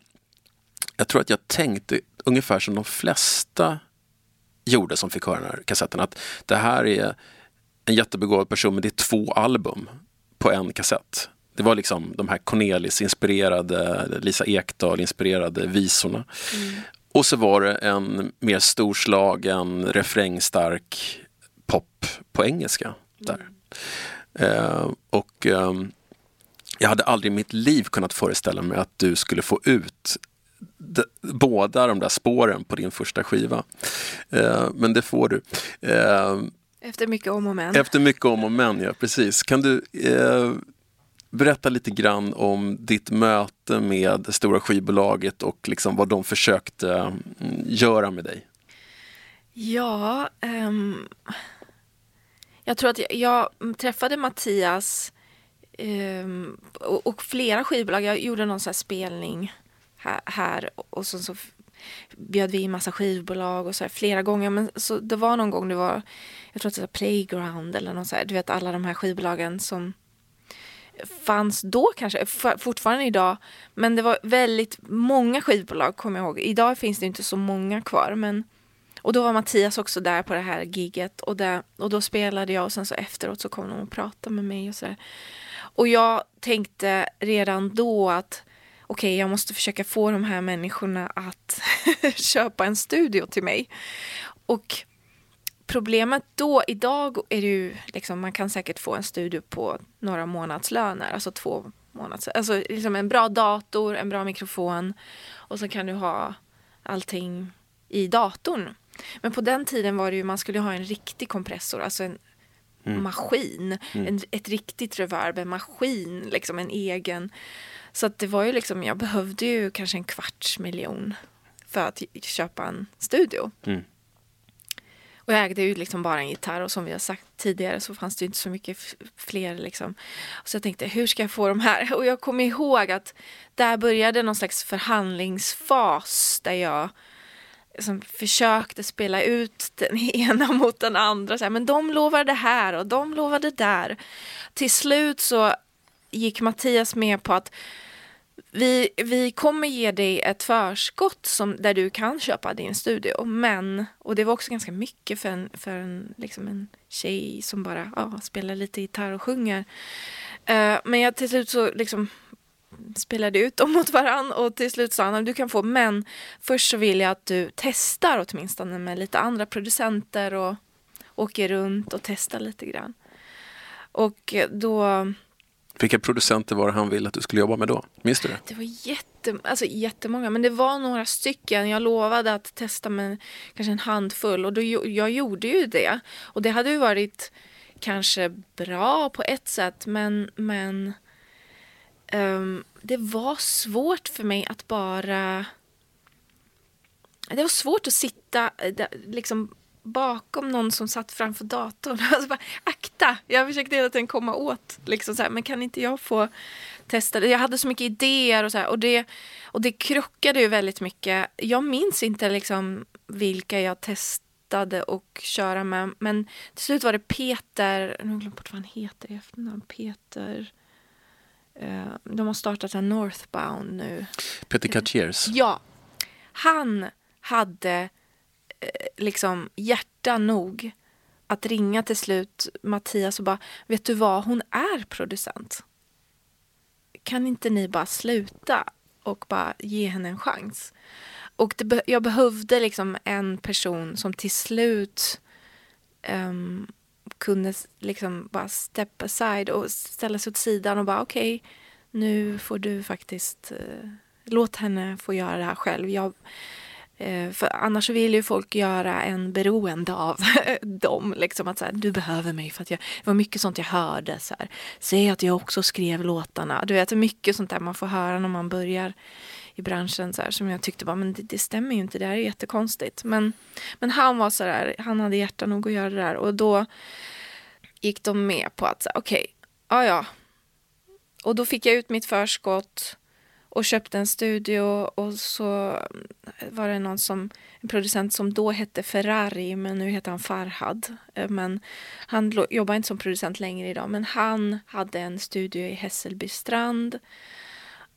jag, tror att jag tänkte ungefär som de flesta gjorde som fick höra den här kassetten. Att det här är en jättebegåvad person men det är två album på en kassett. Det var liksom de här Cornelis-inspirerade, Lisa Ekdahl-inspirerade visorna. Mm. Och så var det en mer storslagen, refrängstark pop på engelska. där. Eh, och eh, jag hade aldrig i mitt liv kunnat föreställa mig att du skulle få ut de, båda de där spåren på din första skiva. Eh, men det får du. Eh, Efter mycket om och men. Efter mycket om och men, ja precis. Kan du eh, berätta lite grann om ditt möte med det stora skivbolaget och liksom vad de försökte mm, göra med dig? Ja, um, jag tror att jag, jag träffade Mattias um, och, och flera skivbolag. Jag gjorde någon sån här spelning här, här och så, så bjöd vi in massa skivbolag och så här, flera gånger. Men så det var någon gång det var, jag tror att det var Playground eller någon så här, du vet alla de här skivbolagen som fanns då kanske, fortfarande idag. Men det var väldigt många skivbolag kommer jag ihåg. Idag finns det inte så många kvar men och då var Mattias också där på det här giget och, där, och då spelade jag och sen så efteråt så kom de och pratade med mig och sådär. Och jag tänkte redan då att okej, okay, jag måste försöka få de här människorna att köpa en studio till mig. Och problemet då, idag är det ju liksom, man kan säkert få en studio på några månadslöner, alltså två månads, alltså liksom en bra dator, en bra mikrofon och så kan du ha allting i datorn. Men på den tiden var det ju, man skulle ha en riktig kompressor, alltså en mm. maskin, mm. En, ett riktigt reverb, en maskin, liksom en egen. Så att det var ju liksom, jag behövde ju kanske en kvarts miljon för att köpa en studio. Mm. Och jag ägde ju liksom bara en gitarr och som vi har sagt tidigare så fanns det inte så mycket fler liksom. Så jag tänkte, hur ska jag få de här? Och jag kommer ihåg att där började någon slags förhandlingsfas där jag liksom försökte spela ut den ena mot den andra. Så här, men de lovade det här och de lovade det där. Till slut så gick Mattias med på att vi, vi kommer ge dig ett förskott som, där du kan köpa din studio. Men, och det var också ganska mycket för en, för en, liksom en tjej som bara ja, spelar lite gitarr och sjunger. Uh, men jag till slut så liksom spelade ut dem mot varann och till slut sa han du kan få men först så vill jag att du testar åtminstone med lite andra producenter och åker runt och testar lite grann. Och då vilka producenter var det han ville att du skulle jobba med då? Minns du det? Det var jätte, alltså jättemånga, men det var några stycken. Jag lovade att testa med kanske en handfull och då, jag gjorde ju det. Och det hade ju varit kanske bra på ett sätt, men, men um, det var svårt för mig att bara... Det var svårt att sitta eh, liksom bakom någon som satt framför datorn. Alltså bara, ah, akta! Jag försökte hela tiden komma åt, liksom så här, men kan inte jag få testa det? Jag hade så mycket idéer och så här, och det, och det krockade ju väldigt mycket. Jag minns inte liksom vilka jag testade och köra med, men till slut var det Peter, nu har jag glömt bort vad han heter i efternamn, Peter uh, de har startat en Northbound nu. Peter Cartiers? Ja. Han hade Eh, liksom hjärta nog att ringa till slut Mattias och bara, vet du vad, hon är producent. Kan inte ni bara sluta och bara ge henne en chans? Och det, jag behövde liksom en person som till slut um, kunde liksom bara step aside och ställa sig åt sidan och bara okej, okay, nu får du faktiskt uh, låt henne få göra det här själv. Jag, Eh, för annars vill ju folk göra en beroende av dem. Liksom att så här, du behöver mig för att jag... Det var mycket sånt jag hörde. Så här, Säg att jag också skrev låtarna. Du vet, mycket sånt där man får höra när man börjar i branschen så här, som jag tyckte bara, men det, det, stämmer ju inte, det här är jättekonstigt. Men, men han var så där, han hade hjärta nog att göra det där och då gick de med på att okej, okay, ja ja. Och då fick jag ut mitt förskott och köpte en studio och så mm, var det någon som, en producent som då hette Ferrari men nu heter han Farhad. Eh, men han jobbar inte som producent längre idag men han hade en studio i Hässelby strand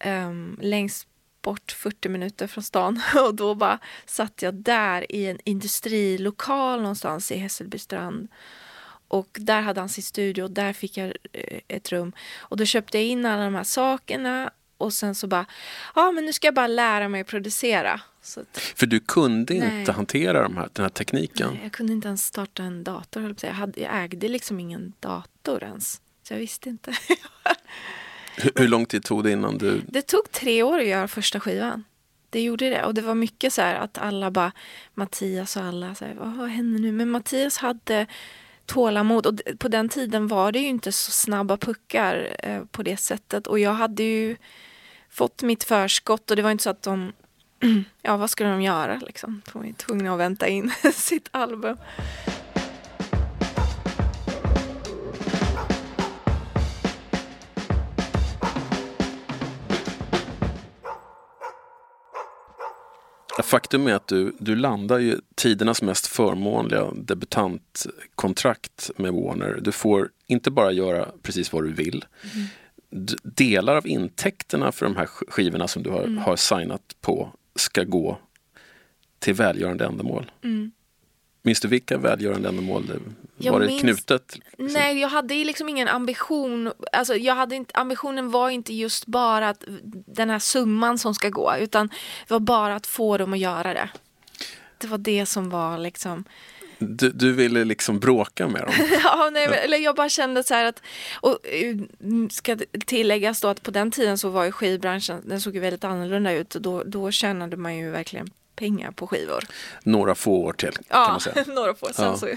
um, längst bort 40 minuter från stan och då bara satt jag där i en industrilokal någonstans i Hässelby strand och där hade han sin studio och där fick jag eh, ett rum. Och då köpte jag in alla de här sakerna och sen så bara, ja men nu ska jag bara lära mig att producera. Att, För du kunde nej. inte hantera de här, den här tekniken? Nej, jag kunde inte ens starta en dator. Jag, hade, jag ägde liksom ingen dator ens. Så jag visste inte. hur, hur lång tid tog det innan du... Det tog tre år att göra första skivan. Det gjorde det. Och det var mycket så här att alla bara, Mattias och alla, så här, vad händer nu? Men Mattias hade tålamod. Och på den tiden var det ju inte så snabba puckar eh, på det sättet. Och jag hade ju fått mitt förskott och det var inte så att de... Ja, vad skulle de göra liksom? De var ju tvungna att vänta in sitt album. Faktum är att du, du landar ju tidernas mest förmånliga debutantkontrakt med Warner. Du får inte bara göra precis vad du vill. D- delar av intäkterna för de här sk- skivorna som du har, Mm. har signat på ska gå till välgörande ändamål. Mm. Minns du vilka välgörande ändamål det Jag var det minns- knutet? Nej, jag hade liksom ingen ambition. Alltså, jag hade inte, ambitionen var inte just bara att den här summan som ska gå, utan det var bara att få dem att göra det. Det var det som var liksom... Du, du ville liksom bråka med dem? Ja, nej, eller jag bara kände så här att, och eh, ska tilläggas då att på den tiden så var ju skivbranschen, den såg ju väldigt annorlunda ut och då, då tjänade man ju verkligen pengar på skivor. Några få år till kan Ja, man säga. några få. Sen, Ja. så,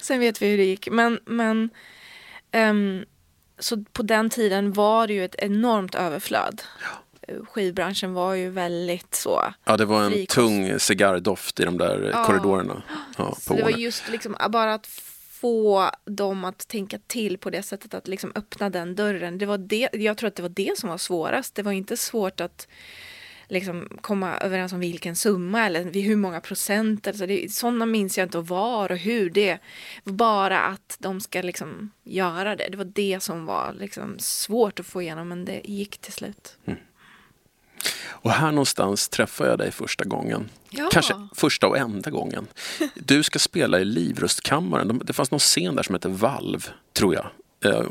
sen vet vi hur det gick. Men, men ehm, så på den tiden var det ju ett enormt överflöd. Skivbranschen var ju väldigt så. Ja, det var en Frikost. tung cigarrdoft i de där Ja. korridorerna. Ja, Så det var just liksom bara att få dem att tänka till på det sättet att liksom öppna den dörren. Det var det, jag tror att det var det som var svårast. Det var inte svårt att liksom komma överens om vilken summa eller hur många procent. Alltså det, sådana minns jag inte och var och hur. Det var bara att de ska liksom göra det. Det var det som var liksom svårt att få igenom men det gick till slut. Och här någonstans träffade jag dig första gången. Ja. Kanske första och enda gången. Du ska spela i Livrustkammaren. De- Det fanns någon scen där som heter Valv, tror jag. Eh,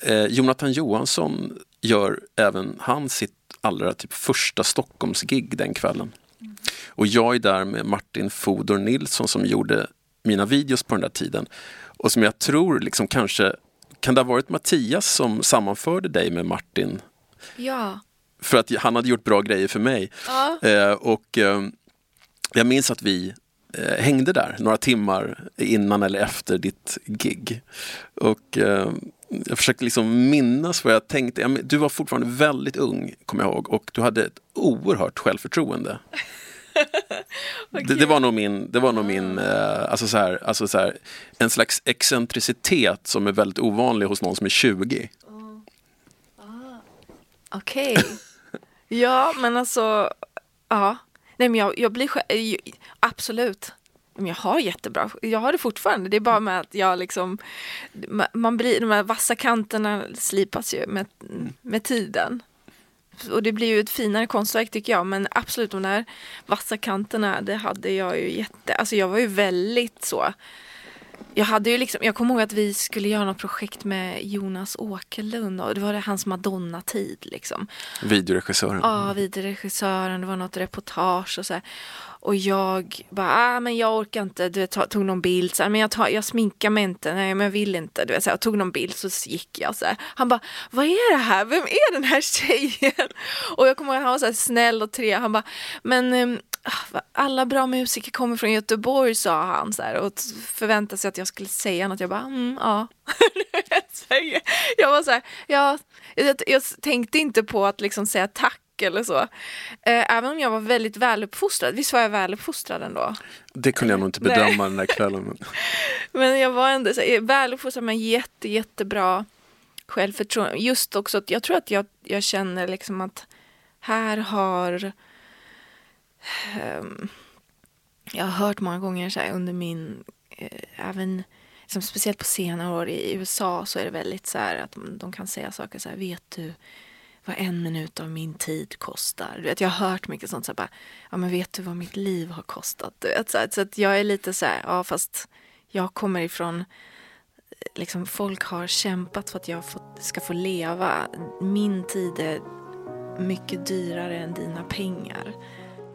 eh, Jonathan Johansson gör även han sitt allra typ första Stockholmsgig den kvällen. Och jag är där med Martin Fodor Nilsson som gjorde mina videos på den där tiden. Och som jag tror liksom kanske, kan det ha varit Mattias som sammanförde dig med Martin? Ja. För att han hade gjort bra grejer för mig. Ja. Eh, och eh, jag minns att vi eh, hängde där några timmar innan eller efter ditt gig. Och eh, jag försökte liksom minnas vad jag tänkte. Ja, Du var fortfarande väldigt ung, kommer jag ihåg, och du hade ett oerhört självförtroende. Det, det var nog min, det var nog min eh, alltså så här, alltså så här, en slags excentricitet som är väldigt ovanlig hos någon som är 20. Okej ja, men alltså, ja. Nej, men jag, jag blir själv, eh, absolut. Men jag har jättebra, jag har det fortfarande. Det är bara med att jag liksom, man blir, de här vassa kanterna slipas ju med, med tiden. Och det blir ju ett finare konstverk tycker jag. Men absolut de där vassa kanterna, det hade jag ju jätte, alltså jag var ju väldigt så. Jag hade ju liksom, jag kommer ihåg att vi skulle göra något projekt med Jonas Åkerlund och det var det hans Madonna-tid liksom. Videoregissören. Ja, videoregissören, det var något reportage och så här. Och jag bara, ah, men jag orkar inte, du vet, tog någon bild, så här, men jag, tar, jag sminkar mig inte, nej men jag vill inte, du vet, så här, jag tog någon bild så gick jag så här. Han bara, vad är det här, vem är den här tjejen? Och jag kommer ihåg att han var så här snäll och trevlig, han bara, men ehm, alla bra musiker kommer från Göteborg sa han så här, och förväntade sig att jag skulle säga något, jag bara, mm, ja. Jag var så här, ja, jag, jag tänkte inte på att liksom säga tack eller så. Eh, Även om jag var väldigt väluppfostrad. Visst var jag väluppfostrad ändå? Det kunde jag nog inte bedöma den där kvällen. Men... Men jag var ändå så här, väluppfostrad med jätte, jättebra självförtroende. Just också att jag tror att jag, jag känner liksom att här har Ehm, jag har hört många gånger så här under min, eh, även som speciellt på senare år i USA så är det väldigt så här att de, de kan säga saker så här, vet du vad en minut av min tid kostar? Du vet, jag har hört mycket sånt så här, bara, ja men vet du vad mitt liv har kostat? Du vet, så, här, så att jag är lite så här, ja fast jag kommer ifrån eh, liksom folk har kämpat för att jag ska få leva. Min tid är mycket dyrare än dina pengar.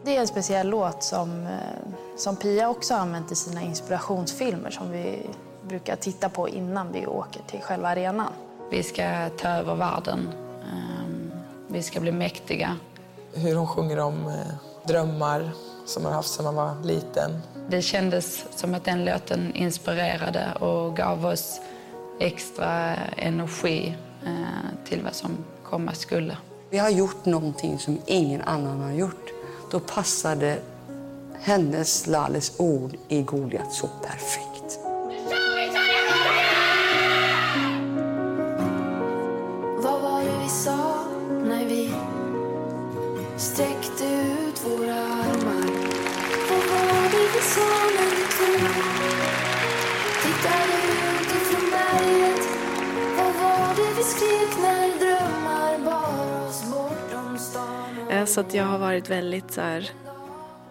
Det är en speciell låt som, eh, som Pia också har använt i sina inspirationsfilmer som vi brukar titta på innan vi åker till själva arenan. Vi ska ta över världen. Ehm, Vi ska bli mäktiga. Hur hon sjunger om eh, drömmar som man haft sedan man var liten. Det kändes som att den låten inspirerade och gav oss extra energi eh, till vad som komma skulle. Vi har gjort någonting som ingen annan har gjort. Då passade hennes, Lales ord i Goliat så perfekt. Så att jag har varit väldigt så här,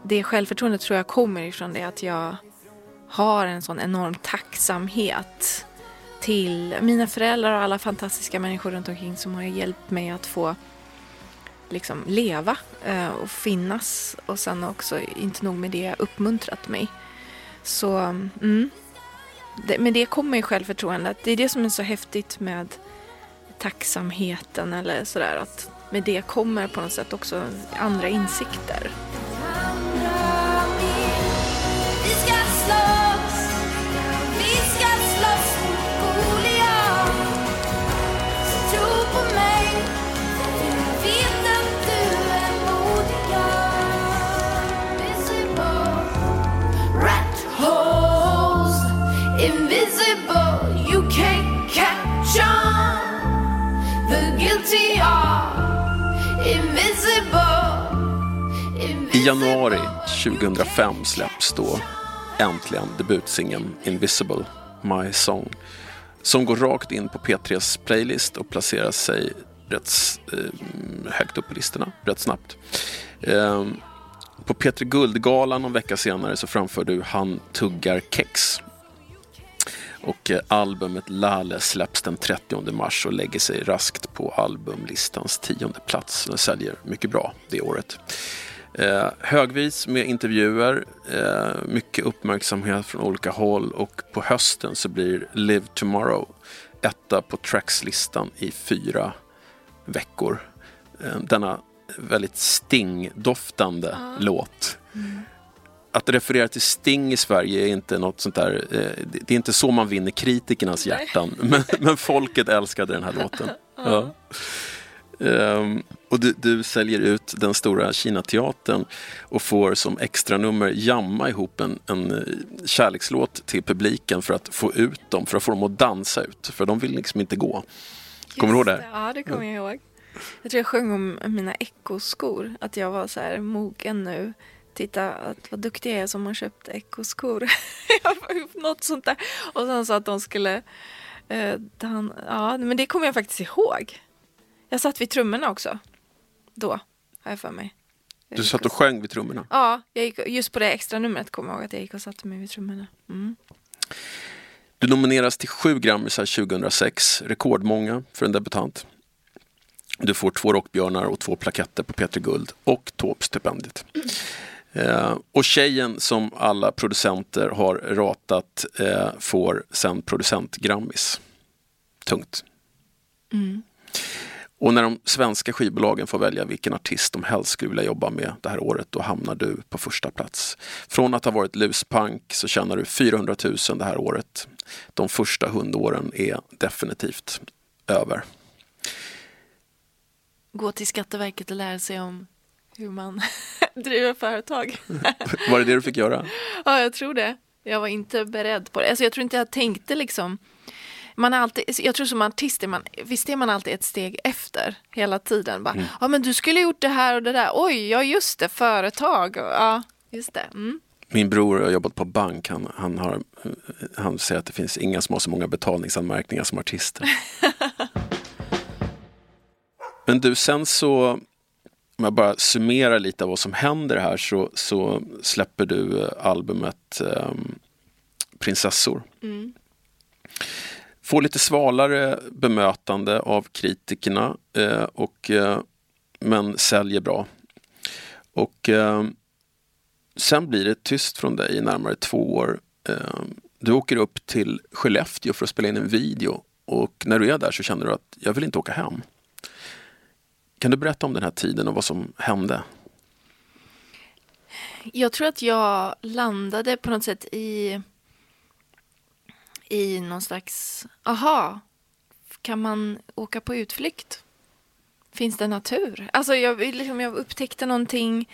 det självförtroendet tror jag kommer ifrån det att jag har en sån enorm tacksamhet till mina föräldrar och alla fantastiska människor runt omkring som har hjälpt mig att få liksom leva eh, och finnas och sen också, inte nog med det, uppmuntrat mig. Så, mm, det, med det kommer ju självförtroendet. Det är det som är så häftigt med tacksamheten eller sådär att med det kommer på något sätt också andra insikter. I januari 2005 släpps då äntligen debutsingeln Invisible, My Song, som går rakt in på P3s playlist och placerar sig rätt eh, högt upp på listorna rätt snabbt. Eh, på P3 Guldgalan någon vecka senare så framför du Han tuggar kex. Och eh, albumet Lale släpps den 30 mars och lägger sig raskt på albumlistans tionde plats. Den säljer mycket bra det året. Eh, högvis med intervjuer, eh, mycket uppmärksamhet från olika håll och på hösten så blir Live Tomorrow etta på Tracks-listan i fyra veckor. Eh, denna väldigt Sting-doftande låt. Att referera till Sting i Sverige är inte något sånt där, eh, det är inte så man vinner kritikernas hjärtan, men, men folket älskade den här låten. Ja. Ehm, och du, du säljer ut den stora Kinateatern och får som extra nummer jamma ihop en, en eh, kärlekslåt till publiken för att få ut dem, för att få dem att dansa ut, för de vill liksom inte gå. Kommer du ihåg det? här? Ja, det kommer jag ihåg. Jag tror jag sjöng om mina ekoskor. Att jag var så här mogen nu. Titta att vad duktig jag är som har köpt ekoskor. Något sånt där. Och sen sa att de skulle... Eh, dan- ja, men det kommer jag faktiskt ihåg. Jag satt vid trummorna också. Då, har jag för mig. Jag Du satt och sjöng vid trummorna. Ja, jag gick, just på det extra numret kommer jag ihåg att jag gick och satte mig vid trummorna. Mm. Du nomineras till sju Grammisar 2006, rekordmånga för en debutant. Du får två Rockbjörnar och två plaketter på P3 Guld och Taube-stipendiet. Eh, och tjejen som alla producenter har ratat eh, får sen producent-Grammis. Tungt. Mm. Och när de svenska skivbolagen får välja vilken artist de helst skulle vilja jobba med det här året, då hamnar du på första plats. Från att ha varit luspank så tjänar du 400 000 det här året. De första hundåren är definitivt över. Gå till Skatteverket och lära sig om hur man driver företag. Var det det du fick göra? Ja, jag tror det. Jag var inte beredd på det. Alltså, jag tror inte jag tänkte liksom... Man är alltid, jag tror som artist, är man, visst är man alltid ett steg efter hela tiden. Bara, Mm. Ja, men du skulle gjort det här och det där. Oj, ja just det, företag. Och, ja, just det. Mm. Min bror har jobbat på bank. Han, han, har, han säger att det finns inga som har så många betalningsanmärkningar som artister. Men du, sen så, om jag bara summerar lite av vad som händer här så, så släpper du eh, albumet ehm, Prinsessor. Mm. Får lite svalare bemötande av kritikerna eh, och, eh, men säljer bra. Och eh, sen blir det tyst från dig i närmare två år. Eh, du åker upp till Skellefteå för att spela in en video och när du är där så känner du att jag vill inte åka hem. Kan du berätta om den här tiden och vad som hände? Jag tror att jag landade på något sätt i i någon slags, aha, kan man åka på utflykt? Finns det natur? Alltså jag, liksom, jag upptäckte någonting,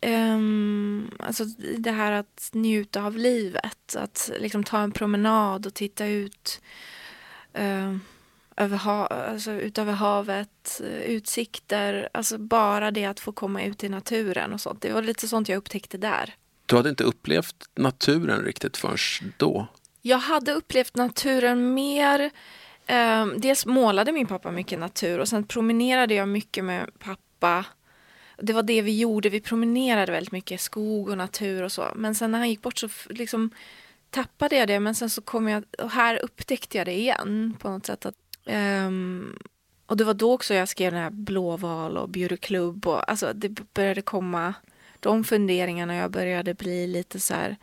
um, alltså det här att njuta av livet, att liksom ta en promenad och titta ut uh, över, ha alltså, ut över havet, utsikter, alltså bara det att få komma ut i naturen och sånt. Det var lite sånt jag upptäckte där. Du hade inte upplevt naturen riktigt förrän då? Jag hade upplevt naturen mer eh, Dels målade min pappa mycket natur och sen promenerade jag mycket med pappa. Det var det vi gjorde, vi promenerade väldigt mycket, skog och natur och så. Men sen när han gick bort så liksom tappade jag det men sen så kom jag, och här upptäckte jag det igen på något sätt. Att, um, och det var då också jag skrev den här Blåval och Bjurklubb och alltså det började komma de funderingarna jag började bli lite så här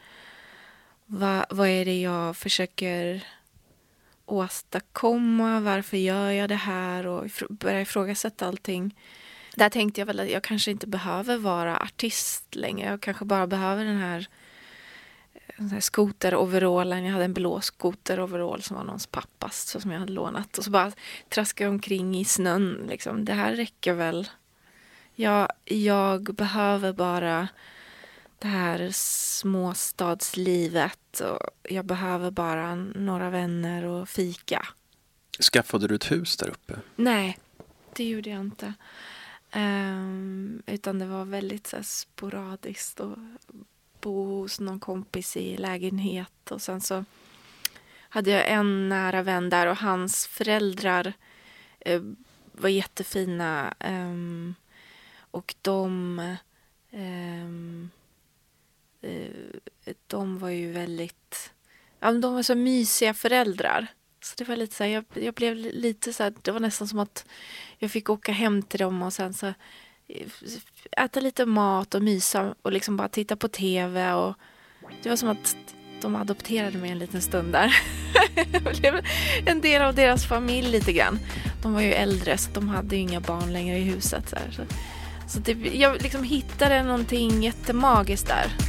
vad, vad är det jag försöker åstadkomma? Varför gör jag det här? Och börja ifrågasätta allting. Där tänkte jag väl att jag kanske inte behöver vara artist längre. Jag kanske bara behöver den här, den här skoteroverallen. Jag hade en blå skoteroverall som var någons pappas som jag hade lånat. Och så bara traskade jag omkring i snön. Liksom. Det här räcker väl. Jag, jag behöver bara det här småstadslivet och jag behöver bara några vänner och fika. Skaffade du ett hus där uppe? Nej, det gjorde jag inte. Um, utan det var väldigt så här, sporadiskt att bo hos någon kompis i lägenhet och sen så hade jag en nära vän där och hans föräldrar uh, var jättefina um, och de um, Eh, Eh, de var ju väldigt, ja, de var så mysiga föräldrar. Så det var lite så här, jag, jag blev lite så här, det var nästan som att jag fick åka hem till dem och sen så eh, äta lite mat och mysa och liksom bara titta på tv och det var som att de adopterade mig en liten stund där. jag blev en del av deras familj lite grann. De var ju äldre så de hade ju inga barn längre i huset. Så, så, så det, jag liksom hittade någonting jättemagiskt där.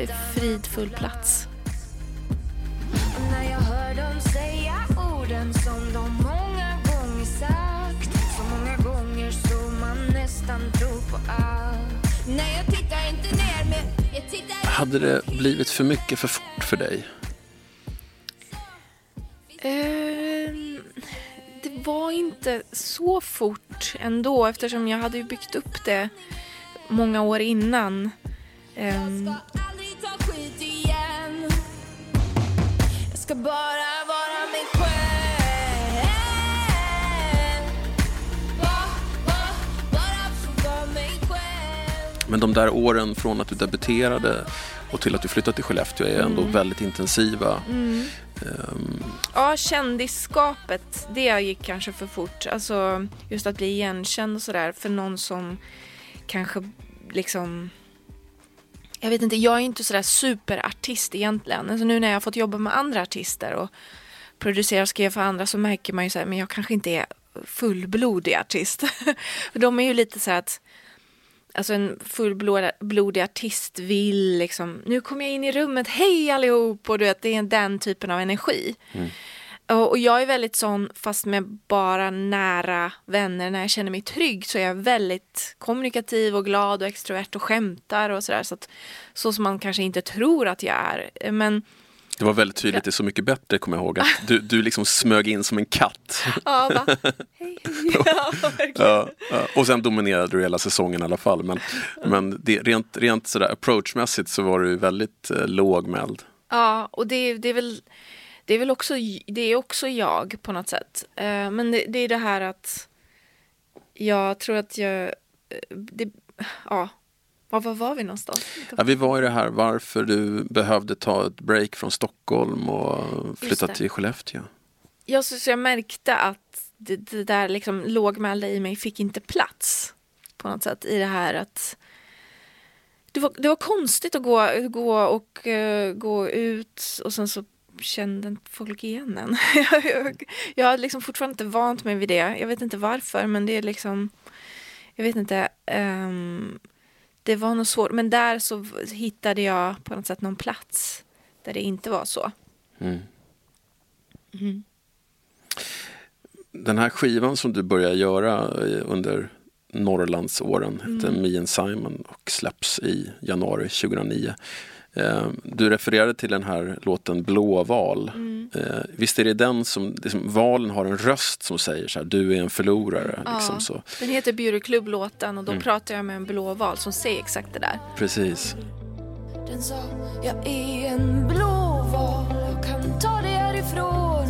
En fridfull plats. när jag hör dem säga orden som de många gånger sagt Så många gånger så man nästan tror på allt Nej, jag tittar inte ner men jag tittar Hade det blivit för mycket för fort för dig? Uh, var inte så fort ändå eftersom jag hade ju byggt upp det många år innan. Um, ska bara vara mig själv. Men de där åren från att du debuterade och till att du flyttade till Skellefteå är ändå mm. väldigt intensiva. Mm. Um... Ja, kändisskapet, det gick kanske för fort. Alltså just att bli igenkänd och sådär för någon som kanske liksom jag vet inte, jag är inte sådär superartist egentligen. Alltså nu när jag har fått jobba med andra artister och producera och skriva för andra så märker man ju så här, men jag kanske inte är fullblodig artist. De är ju lite så att Alltså en fullblodig artist vill liksom, nu kommer jag in i rummet, hej allihop, och du vet, det är den typen av energi. Mm. Och, jag är väldigt sån, fast med bara nära vänner, när jag känner mig trygg så är jag väldigt kommunikativ och glad och extrovert och skämtar och sådär. Så, så som man kanske inte tror att jag är. Men det var väldigt tydligt i Så mycket bättre, kommer jag ihåg. Att du, du liksom smög in som en katt. Ja, va? Hej, hej. Ja, ja, Och sen dominerade du hela säsongen i alla fall. Men, men det, rent, rent sådär approachmässigt så var du väldigt eh, lågmäld. Ja, och det, det är väl det är väl också, det är också jag på något sätt. Eh, men det, det, är det här att jag tror att jag, eh, det, ja, var, var var vi någonstans? Ja, vi var i det här varför du behövde ta ett break från Stockholm och flytta till Skellefteå. Ja, så, så jag märkte att det, det där liksom lågmälda i mig fick inte plats på något sätt i det här att det var, det var konstigt att gå, gå och uh, gå ut och sen så kände inte folk igen den. jag, jag har liksom fortfarande inte vant mig vid det. Jag vet inte varför, men det är liksom... Jag vet inte. Um, det var nog svårt, men där så hittade jag på något sätt någon plats där det inte var så. Mm. Mm. Den här skivan som du började göra under Norrlandsåren mm. hette Me and Simon och släpps i januari 2009. Eh, du refererade till den här låten Blåval. Eh, visst är det den som, liksom, valen har en röst som säger så här, du är en förlorare. Ja, liksom så. Den heter Bjurklubb-låten och då mm. pratar jag med en blåval som säger exakt det där. Precis. Den sa, jag är en blåval, jag kan ta det härifrån.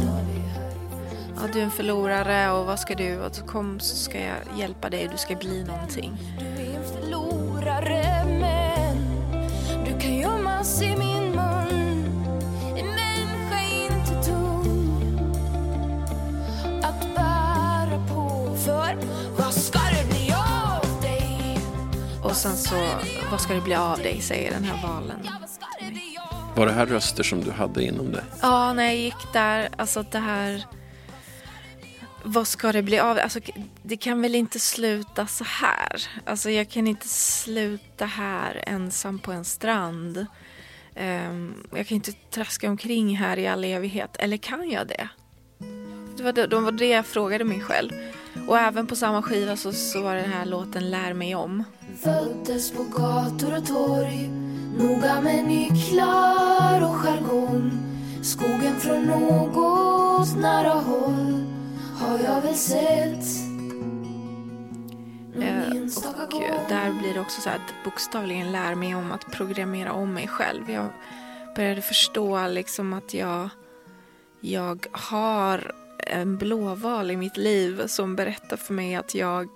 Ja, du är en förlorare och vad ska du? Och så kom så ska jag hjälpa dig, du ska bli någonting. Du är en förlorare men du kan gömmas i min sen så, vad ska det bli av dig, säger den här valen. Var det här röster som du hade inom dig? Ja, när jag gick där, alltså det här vad ska det bli av? Alltså, det kan väl inte sluta så här? Alltså, jag kan inte sluta här ensam på en strand. Um, jag kan inte traska omkring här i all evighet. Eller kan jag det? Det var det, det, var det jag frågade mig själv. Och även på samma skiva så, så var den här låten Lär mig om. Föddes på gator och torg Noga med nycklar och jargong Skogen från något nära håll har jag väl sett eh, och där blir det också så att bokstavligen lär mig om att programmera om mig själv. Jag började förstå liksom att jag, jag har en blåval i mitt liv som berättar för mig att jag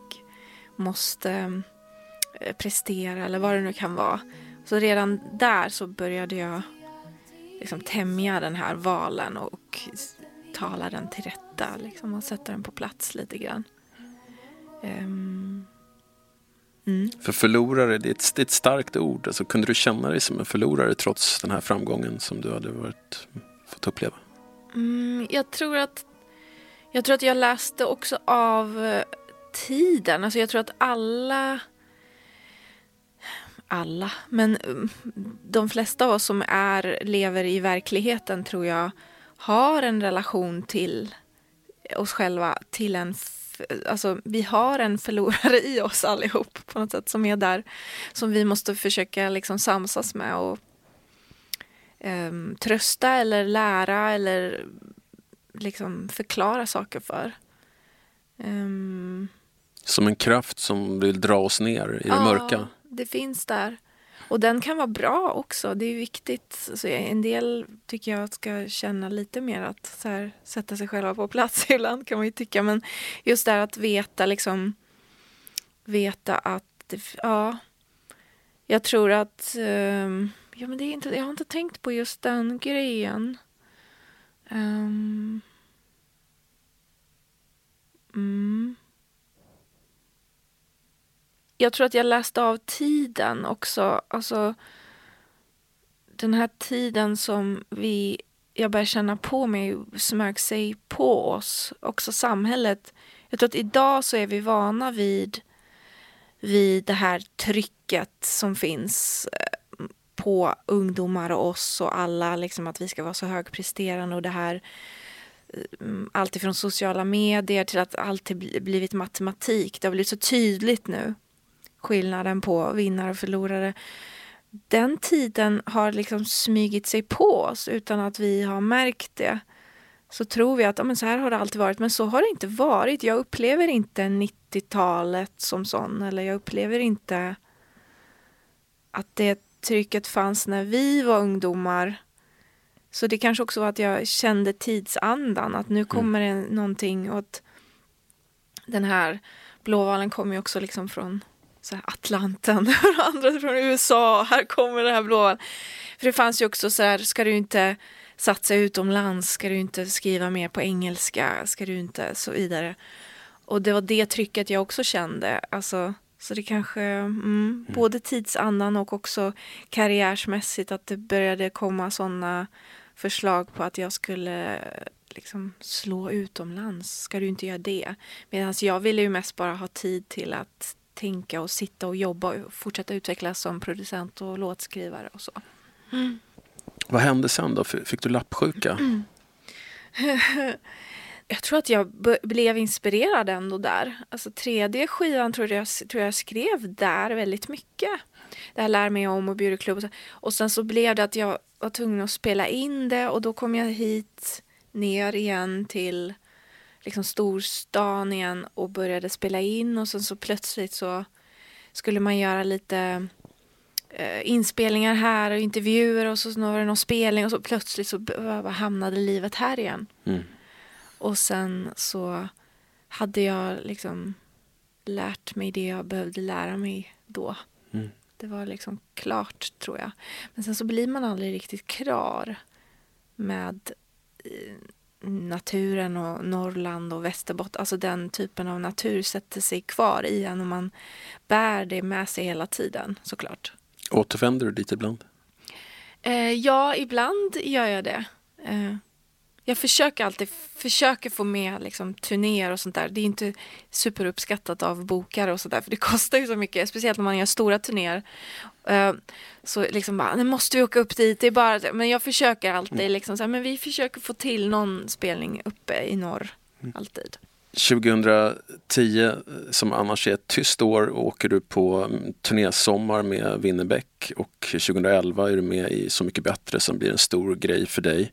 måste eh, prestera eller vad det nu kan vara. Så redan där så började jag liksom tämja den här valen och tala den till rätta liksom, och sätta den på plats lite grann. Um, mm. För förlorare, det är, ett, det är ett starkt ord. Alltså, kunde du känna dig som en förlorare trots den här framgången som du hade varit, fått uppleva? Mm, jag, tror att, jag tror att jag läste också av eh, tiden. Alltså jag tror att alla alla, men mm, de flesta av oss som är, lever i verkligheten tror jag har en relation till oss själva, till en Alltså, vi har en förlorare i oss allihop på något sätt som är där som vi måste försöka liksom samsas med och um, trösta eller lära eller liksom förklara saker för. Um, som en kraft som vill dra oss ner i det ja, mörka? det finns där. Och den kan vara bra också, det är viktigt. Så en del tycker jag ska känna lite mer att så här, sätta sig själva på plats ibland kan man ju tycka. Men just där att veta liksom, veta att, ja, jag tror att, um, ja men det är inte, jag har inte tänkt på just den grejen. Um, mm jag tror att jag läste av tiden också. Alltså, den här tiden som vi, jag börjar känna på mig smög sig på oss, också samhället. Jag tror att idag så är vi vana vid, vid det här trycket som finns eh, på ungdomar och oss och alla, liksom att vi ska vara så högpresterande och det här Mm, allt ifrån sociala medier till att allt har blivit matematik. Det har blivit så tydligt nu skillnaden på vinnare och förlorare. Den tiden har liksom smygit sig på oss utan att vi har märkt det. Så tror vi att ja, men så här har det alltid varit, men så har det inte varit. Jag upplever inte 90-talet som sån, eller jag upplever inte att det trycket fanns när vi var ungdomar. Så det kanske också var att jag kände tidsandan, att nu mm. kommer det någonting och att den här blåvalen kommer ju också liksom från så här Atlanten, andra från USA, här kommer det här blåa. För det fanns ju också så här, ska du inte satsa utomlands, ska du inte skriva mer på engelska, ska du inte så vidare. Och det var det trycket jag också kände, alltså så det kanske, mm, mm. både tidsandan och också karriärsmässigt att det började komma sådana förslag på att jag skulle liksom slå utomlands. Ska du inte göra det? Medan jag ville ju mest bara ha tid till att tänka och sitta och jobba och fortsätta utvecklas som producent och låtskrivare och så. Mm. Vad hände sen då? Fick du lappsjuka? Mm. jag tror att jag blev inspirerad ändå där. Alltså tredje skivan tror jag, tror jag skrev där väldigt mycket. Det här Lär mig om och Beautyklubb. Och, och sen så blev det att jag var tvungen att spela in det och då kom jag hit ner igen till liksom storstan igen och började spela in och sen så plötsligt så skulle man göra lite eh, inspelningar här och intervjuer och så var det någon spelning och så plötsligt så hamnade livet här igen. Mm. Och sen så hade jag liksom lärt mig det jag behövde lära mig då. Mm. Det var liksom klart tror jag. Men sen så blir man aldrig riktigt klar med eh, naturen och Norrland och Västerbotten. Alltså den typen av natur sätter sig kvar i en och man bär det med sig hela tiden såklart. Återvänder du dit ibland? Eh, ja, ibland gör jag det. Eh, jag försöker alltid försöker få med liksom, turnéer och sånt där. Det är inte superuppskattat av bokare och sådär för det kostar ju så mycket, speciellt när man gör stora turnéer. Uh, så liksom bara, nu måste vi åka upp dit, det är bara, men jag försöker alltid mm. liksom så här, men vi försöker få till någon spelning uppe i norr, mm. alltid. 2010, som annars är ett tyst år, åker du på mm, turnésommar med Winnerbäck och 2011 är du med i Så mycket bättre som blir en stor grej för dig.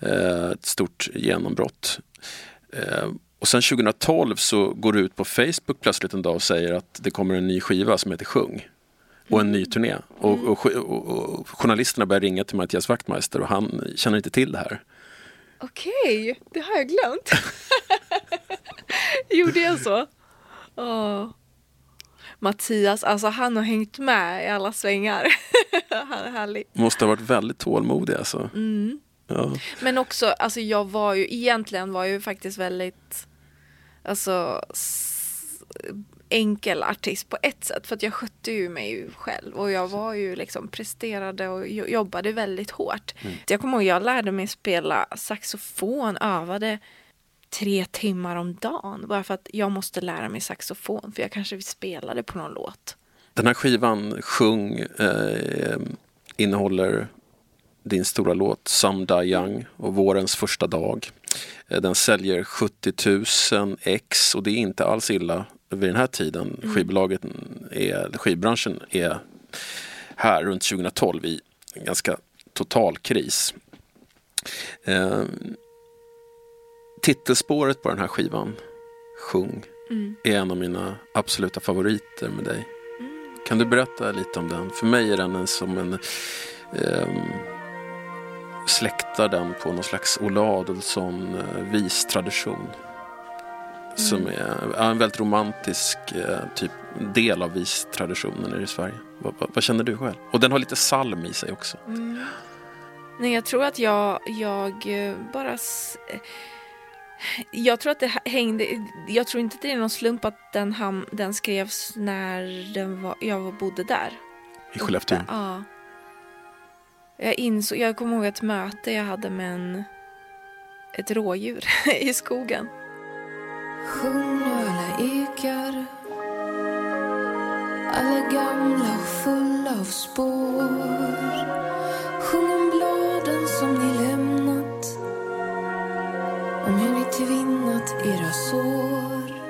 Eh, ett stort genombrott. Eh, och sen 2012 så går du ut på Facebook plötsligt en dag och säger att det kommer en ny skiva som heter Sjung och en ny turné. Och, och, och, och journalisterna börjar ringa till Mattias Wachtmeister och han känner inte till det här. Okej, det har jag glömt. Gjorde jag så? Oh. Mattias, alltså han har hängt med i alla svängar. han är härlig. Måste ha varit väldigt tålmodig alltså. Mm. Ja. Men också, alltså jag var ju, egentligen var jag ju faktiskt väldigt, alltså enkel artist på ett sätt för att jag skötte ju mig själv och jag var ju liksom presterade och jobbade väldigt hårt. Mm. Jag kommer ihåg jag lärde mig spela saxofon, övade tre timmar om dagen bara för att jag måste lära mig saxofon för jag kanske spelade på någon låt. Den här skivan, Sjung, eh, innehåller din stora låt Some Die Young och Vårens första dag. Eh, den säljer 70 000 ex och det är inte alls illa vid den här tiden. Mm. Skivbolaget är, skivbranschen är här runt 2012 i en ganska total kris. Eh, titelspåret på den här skivan, Sjung, mm. är en av mina absoluta favoriter med dig. Mm. Kan du berätta lite om den? För mig är den en, som en eh, släktar den på någon slags Olle Adolphson eh, vistradition. Mm. Som är en väldigt romantisk eh, typ, del av vistraditionen i Sverige. Vad, vad, vad, känner du själv? Och den har lite salm i sig också. Mm. Nej, jag tror att jag, jag eh, bara... Jag tror att det hängde... Jag tror inte att det är någon slump att den, ham, den skrevs när den var, jag bodde där. I Skellefteå? Ja. Jag, insåg, jag kommer ihåg ett möte jag hade med en, ett rådjur i skogen. Sjung nu alla ekar Alla gamla och fulla av spår Sjung om bladen som ni lämnat Om hur ni tvinnat era sår.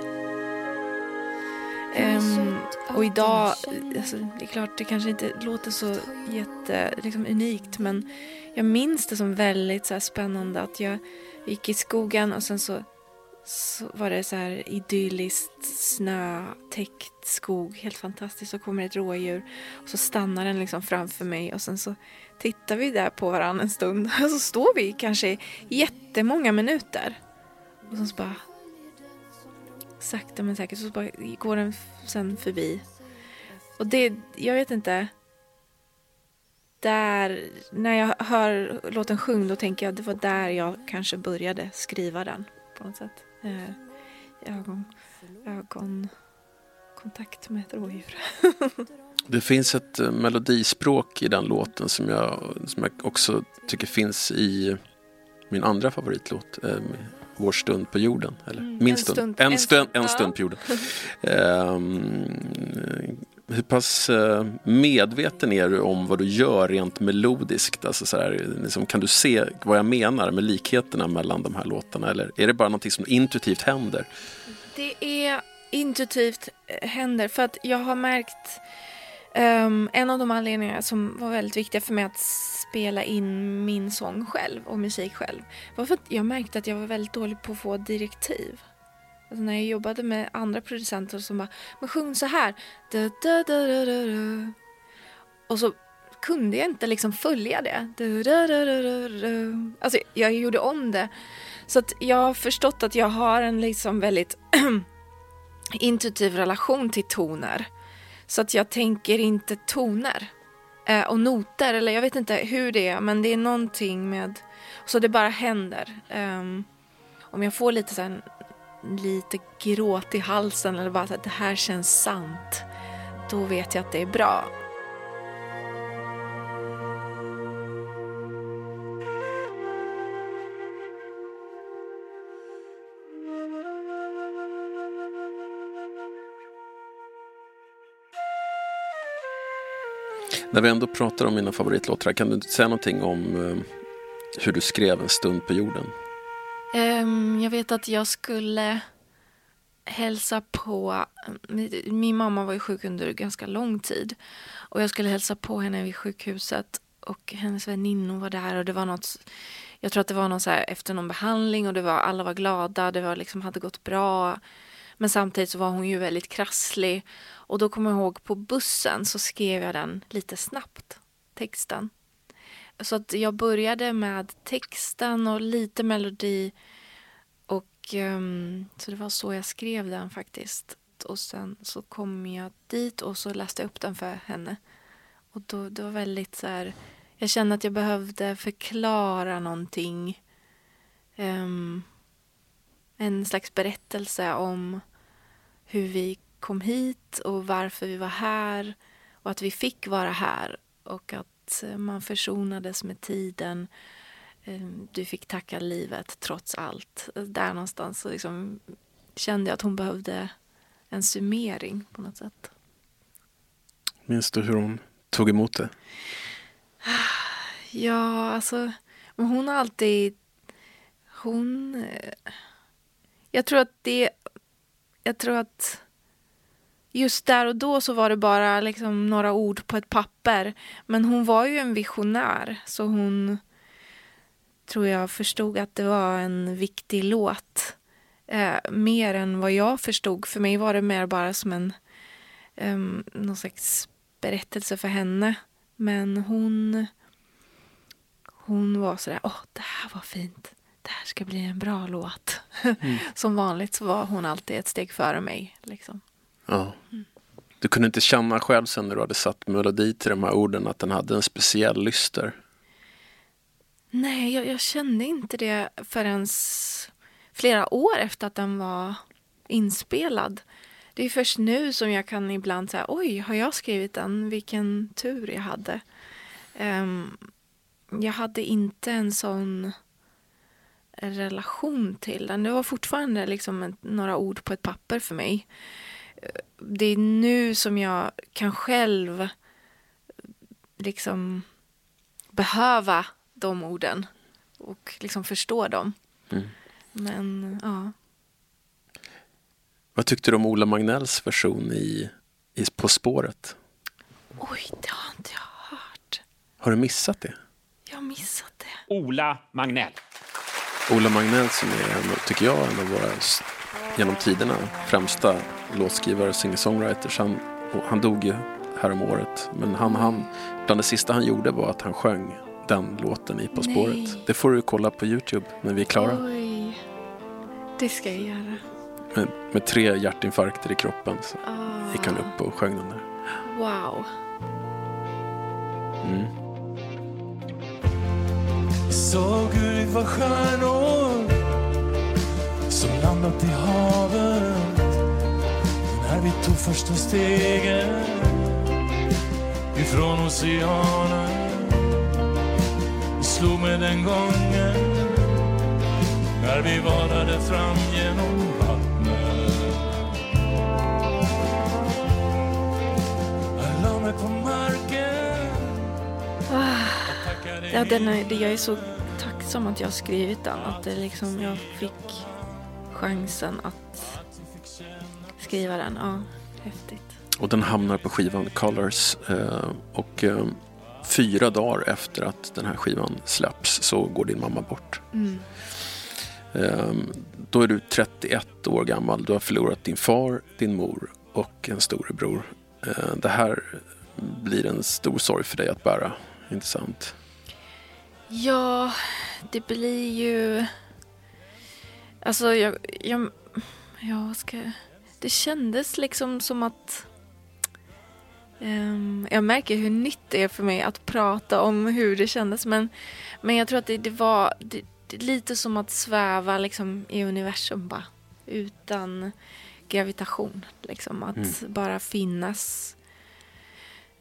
Um, och idag, alltså, det är klart det kanske inte låter så jätte, liksom, unikt men jag minns det som väldigt så här, spännande att jag gick i skogen och sen så, så var det så här idylliskt snötäckt skog, helt fantastiskt. Så kommer ett rådjur och så stannar den liksom framför mig och sen så tittar vi där på varandra en stund och så står vi kanske jättemånga minuter. Och så bara sakta men säkert så bara går den sen förbi. Och det, jag vet inte. Där, när jag hör låten sjung då tänker jag det var där jag kanske började skriva den på något sätt. Eh, ögon, ögonkontakt med ett rådjur. Det finns ett eh, melodispråk i den låten som jag, som jag också tycker finns i min andra favoritlåt. Eh, Vår stund på jorden. Eller Mm, min en stund. stund- En, en stund, stund, en ja. stund på jorden. Ehm, hur pass eh, medveten är du om vad du gör rent melodiskt? Alltså så här, liksom, kan du se vad jag menar med likheterna mellan de här låtarna? Eller är det bara någonting som intuitivt händer? Det är intuitivt eh, händer för att jag har märkt um, en av de anledningar som var väldigt viktiga för mig att spela in min sång själv och musik själv var för att jag märkte att jag var väldigt dålig på att få direktiv. Alltså när jag jobbade med andra producenter som bara men sjung så här. Da, da, da, da, da, da. Och så kunde jag inte liksom följa det. Da, da, da, da, da, da. Alltså jag gjorde om det. Så att jag har förstått att jag har en liksom väldigt intuitiv relation till toner. Så att jag tänker inte toner eh, och noter, eller jag vet inte hur det är, men det är någonting med... Så det bara händer. Um, om jag får lite så här, lite gråt i halsen eller bara så att det här känns sant, då vet jag att det är bra. När vi ändå pratar om mina favoritlåtar, kan du säga någonting om eh, hur du skrev En stund på jorden? Um, jag vet att jag skulle hälsa på... Min mamma var ju sjuk under ganska lång tid. Och Jag skulle hälsa på henne vid sjukhuset och hennes väninnor var där. och det var något... Jag tror att det var någon så här, efter någon behandling och det var, alla var glada. Det var liksom, hade gått bra. Men samtidigt så var hon ju väldigt krasslig. Och då kommer jag ihåg på bussen så skrev jag den lite snabbt, texten. Så att jag började med texten och lite melodi. Och um, Så det var så jag skrev den faktiskt. Och sen så kom jag dit och så läste jag upp den för henne. Och då, det var väldigt så här... Jag kände att jag behövde förklara någonting. Um, en slags berättelse om hur vi kom hit och varför vi var här. Och att vi fick vara här. Och att eh, man försonades med tiden. Eh, Du fick tacka livet trots allt. Där någonstans så liksom kände jag att hon behövde en summering på något sätt. Minns du hur hon tog emot det? Ja, alltså hon har alltid... Hon... eh, Jag tror att det... Jag tror att just där och då så var det bara liksom några ord på ett papper. Men hon var ju en visionär, så hon tror jag förstod att det var en viktig låt. Eh, mer än vad jag förstod. För mig var det mer bara som en um, någon slags berättelse för henne. Men hon, hon var sådär, åh det här var fint. Det här ska bli en bra låt. Mm. som vanligt så var hon alltid ett steg före mig. Liksom. Ja. Du kunde inte känna själv sen när du hade satt melodi till de här orden att den hade en speciell lyster? Nej, jag, jag kände inte det förrän flera år efter att den var inspelad. Det är först nu som jag kan ibland säga, oj, har jag skrivit den? Vilken tur jag hade. Um, jag hade inte en sån relation till den. Det var fortfarande liksom några ord på ett papper för mig. Det är nu som jag kan själv liksom behöva de orden och liksom förstå dem. Mm. Men ja, Vad tyckte du om Ola Magnells version i, i På spåret? oj, det har inte jag hört. Har du missat det? Jag har missat det. Ola Magnell. Ola Magnell som är, en, tycker jag, en av våra genom tiderna främsta låtskrivare, singer-songwriters. Han, han dog ju härom året. Men han, han, bland det sista han gjorde var att han sjöng den låten i På spåret. Nej. Det får du kolla på Youtube när vi är klara. Oj, det ska jag göra. Med, med tre hjärtinfarkter i kroppen så Ah. gick han upp och sjöng den där. Wow. Mm. Såg vi var stjärnor som landat i havet när vi tog första stegen ifrån oceanen. Det slog mig den gången när vi vadade fram genom vattnet. Jag la mig på marken. Ah, ja, den är, jag är så tacksam att jag har skrivit den. Att det liksom, jag fick chansen att skriva den. Ja, häftigt. Och den hamnar på skivan Colors. Eh, och eh, fyra dagar efter att den här skivan släpps så går din mamma bort. Mm. Eh, då är du 31 år gammal. Du har förlorat din far, din mor och en storebror. Eh, det här blir en stor sorg för dig att bära. Inte sant? Ja, det blir ju... Alltså, jag... jag ja, ska jag... Det kändes liksom som att... ehm, jag märker hur nytt det är för mig att prata om hur det kändes. Men, men jag tror att det, det var det, det lite som att sväva liksom, i universum bara. Utan gravitation. Liksom, att Mm. bara finnas.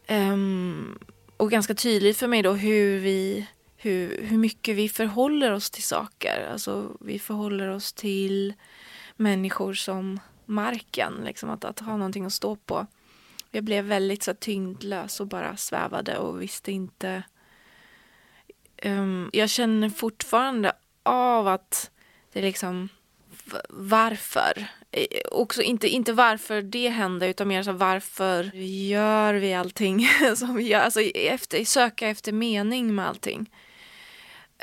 Ehm, och ganska tydligt för mig då hur vi hur, hur mycket vi förhåller oss till saker. Alltså vi förhåller oss till människor som marken, liksom att, att ha någonting att stå på. Jag blev väldigt så tyngdlös och bara svävade och visste inte. Um, jag känner fortfarande av att det är liksom varför. Också inte, inte varför det hände utan mer så varför gör vi allting som vi gör. Alltså efter, söka efter mening med allting.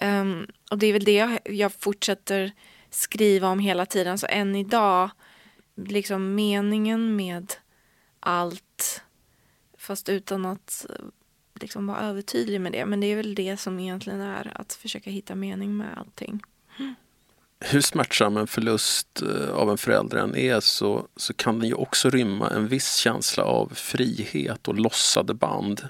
Um, och det är väl det jag, jag fortsätter skriva om hela tiden. Så än idag, liksom meningen med allt. Fast utan att eh, liksom vara övertydlig med det. Men det är väl det som egentligen är att försöka hitta mening med allting. Hur smärtsam en förlust eh, av en förälder än är så, så kan den ju också rymma en viss känsla av frihet och lossade band.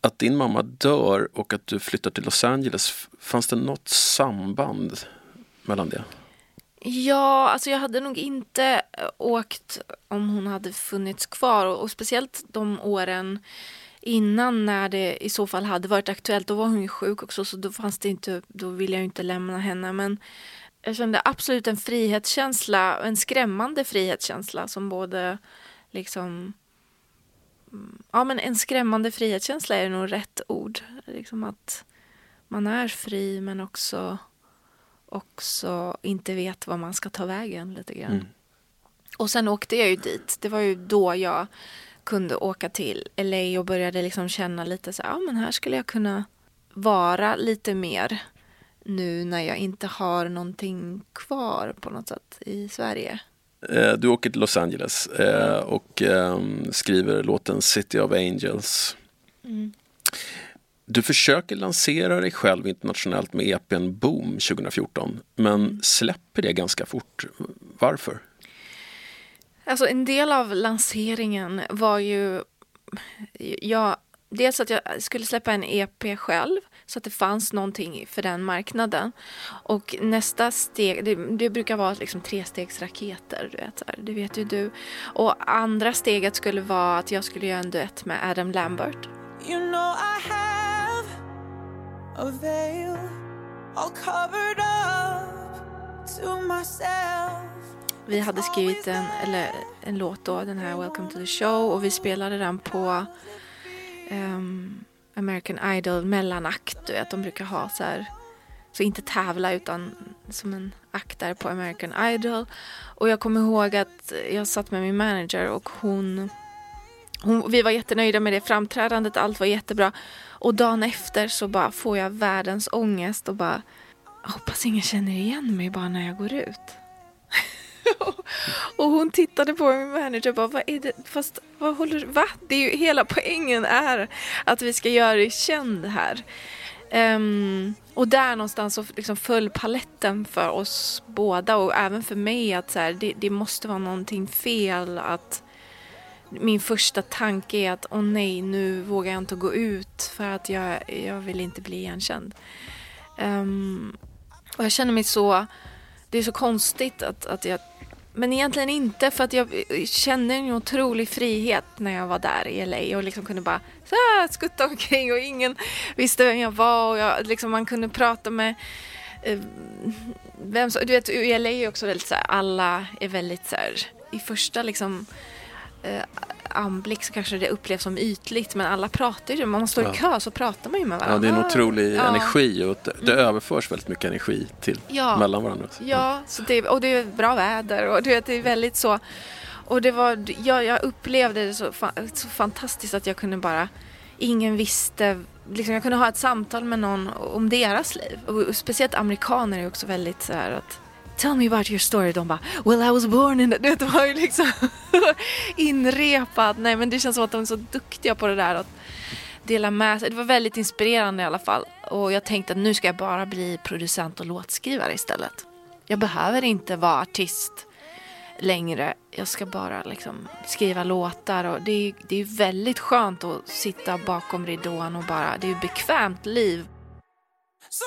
Att din mamma dör och att du flyttar till Los Angeles, fanns det något samband mellan det? Ja, alltså jag hade nog inte eh, åkt om hon hade funnits kvar och, och speciellt de åren innan när det i så fall hade varit aktuellt. Då var hon ju sjuk också så då fanns det inte, då ville jag ju inte lämna henne men jag kände absolut en frihetskänsla, en skrämmande frihetskänsla som både liksom mm, Ja men en skrämmande frihetskänsla är nog rätt ord. Liksom att man är fri men också också inte vet var man ska ta vägen lite grann. Mm. Och sen åkte jag ju dit. Det var ju då jag kunde åka till LA och började liksom känna lite så här, ja men här skulle jag kunna vara lite mer nu när jag inte har någonting kvar på något sätt i Sverige. Eh, Du åker till Los Angeles eh, och ehm, skriver låten City of Angels. Mm. Du försöker lansera dig själv internationellt med EPn Boom 2014 men släpper det ganska fort. Varför? Alltså en del av lanseringen var ju, ja, dels att jag skulle släppa en EP själv så att det fanns någonting för den marknaden. Och nästa steg, det, det brukar vara liksom trestegsraketer, du vet, det vet ju du. Och andra steget skulle vara att jag skulle göra en duett med Adam Lambert. You know I have a veil all covered up to myself. Vi hade skrivit en, eller en låt då, den här Welcome to the show och vi spelade den på ehm, American Idol mellanakt, du vet, de brukar ha så här, så inte tävla utan som en akt där på American Idol. Och jag kommer ihåg att jag satt med min manager och hon, hon vi var jättenöjda med det framträdandet, allt var jättebra. Och dagen efter så bara får jag världens ångest och bara hoppas ingen känner igen mig bara när jag går ut. Och hon tittade på min manager och bara, vad är det, fast vad håller du, va? Det är ju, hela poängen är att vi ska göra dig känd här. Um, och där någonstans så liksom föll paletten för oss båda och även för mig att så här, det, det måste vara någonting fel att min första tanke är att åh nej, nu vågar jag inte gå ut för att jag, jag vill inte bli igenkänd. Um, och jag känner mig så, det är så konstigt att, att jag men egentligen inte för att jag kände en otrolig frihet när jag var där i LA och liksom kunde bara så här, skutta omkring och ingen visste vem jag var och jag, liksom, man kunde prata med eh, vem som, du vet i LA är också väldigt så här, alla är väldigt så här, i första liksom eh, anblick så kanske det upplevs som ytligt men alla pratar ju, man står i Ja. kö så pratar man ju med varandra. Ja, det är en otrolig Ja. energi och det, det Mm. överförs väldigt mycket energi till Ja. mellan varandra. Också. Ja, så det, och det är bra väder och du vet, det är väldigt så. Och det var, jag, jag upplevde det så, så fantastiskt att jag kunde bara, ingen visste, liksom jag kunde ha ett samtal med någon om deras liv. Och speciellt amerikaner är också väldigt så här att Tell me about your story. De bara, well I was born in det var ju liksom inrepat. Nej men det känns som att de är så duktiga på det där att dela med sig. Det var väldigt inspirerande i alla fall. Och jag tänkte att nu ska jag bara bli producent och låtskrivare istället. Jag behöver inte vara artist längre. Jag ska bara liksom skriva låtar och det är, det är väldigt skönt att sitta bakom ridån och bara, det är ju bekvämt liv. So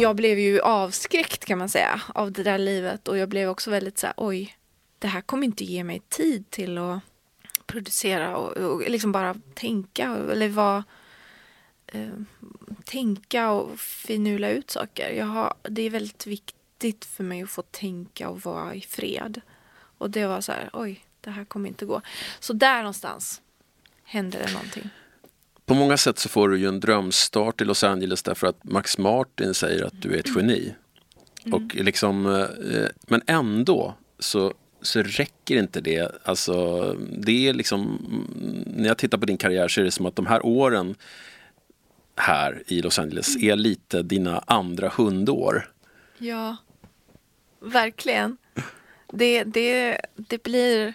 Jag blev ju avskräckt kan man säga av det där livet och jag blev också väldigt så här, oj, det här kommer inte ge mig tid till att producera och, och liksom bara tänka eller vara eh, tänka och finula ut saker. Jag har, det är väldigt viktigt för mig att få tänka och vara i fred. Och det var så här, oj, det här kommer inte gå. Så där någonstans hände det någonting. På många sätt så får du ju en drömstart i Los Angeles därför att Max Martin säger att du är ett geni. Mm. Och liksom, eh, men ändå så, så räcker inte det. Alltså, det är liksom, mm, när jag tittar på din karriär så är det som att de här åren här i Los Angeles är lite dina andra hundår. Ja, verkligen. Det, det, det blir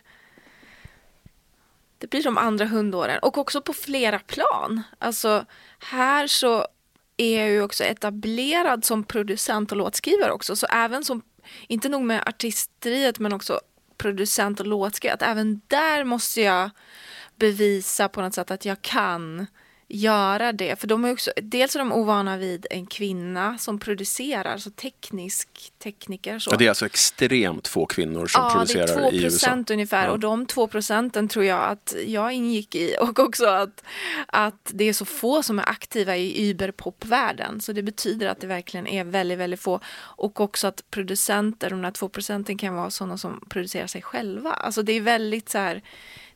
det blir de andra hundåren och också på flera plan. Alltså här så är jag ju också etablerad som producent och låtskrivare också. Så även som, inte nog med artisteriet men också producent och låtskrivare. Att även där måste jag bevisa på något sätt att jag kan göra det. För de är också, dels är de ovana vid en kvinna som producerar, så teknisk tekniker. Så. Ja, det är alltså extremt få kvinnor som ja, producerar det är 2 i USA. procent ungefär Ja. och de 2 procenten tror jag att jag ingick i och också att, att det är så få som är aktiva i überpopvärlden så det betyder att det verkligen är väldigt, väldigt få och också att producenter, de där 2 procenten kan vara sådana som producerar sig själva. Alltså det är väldigt så här,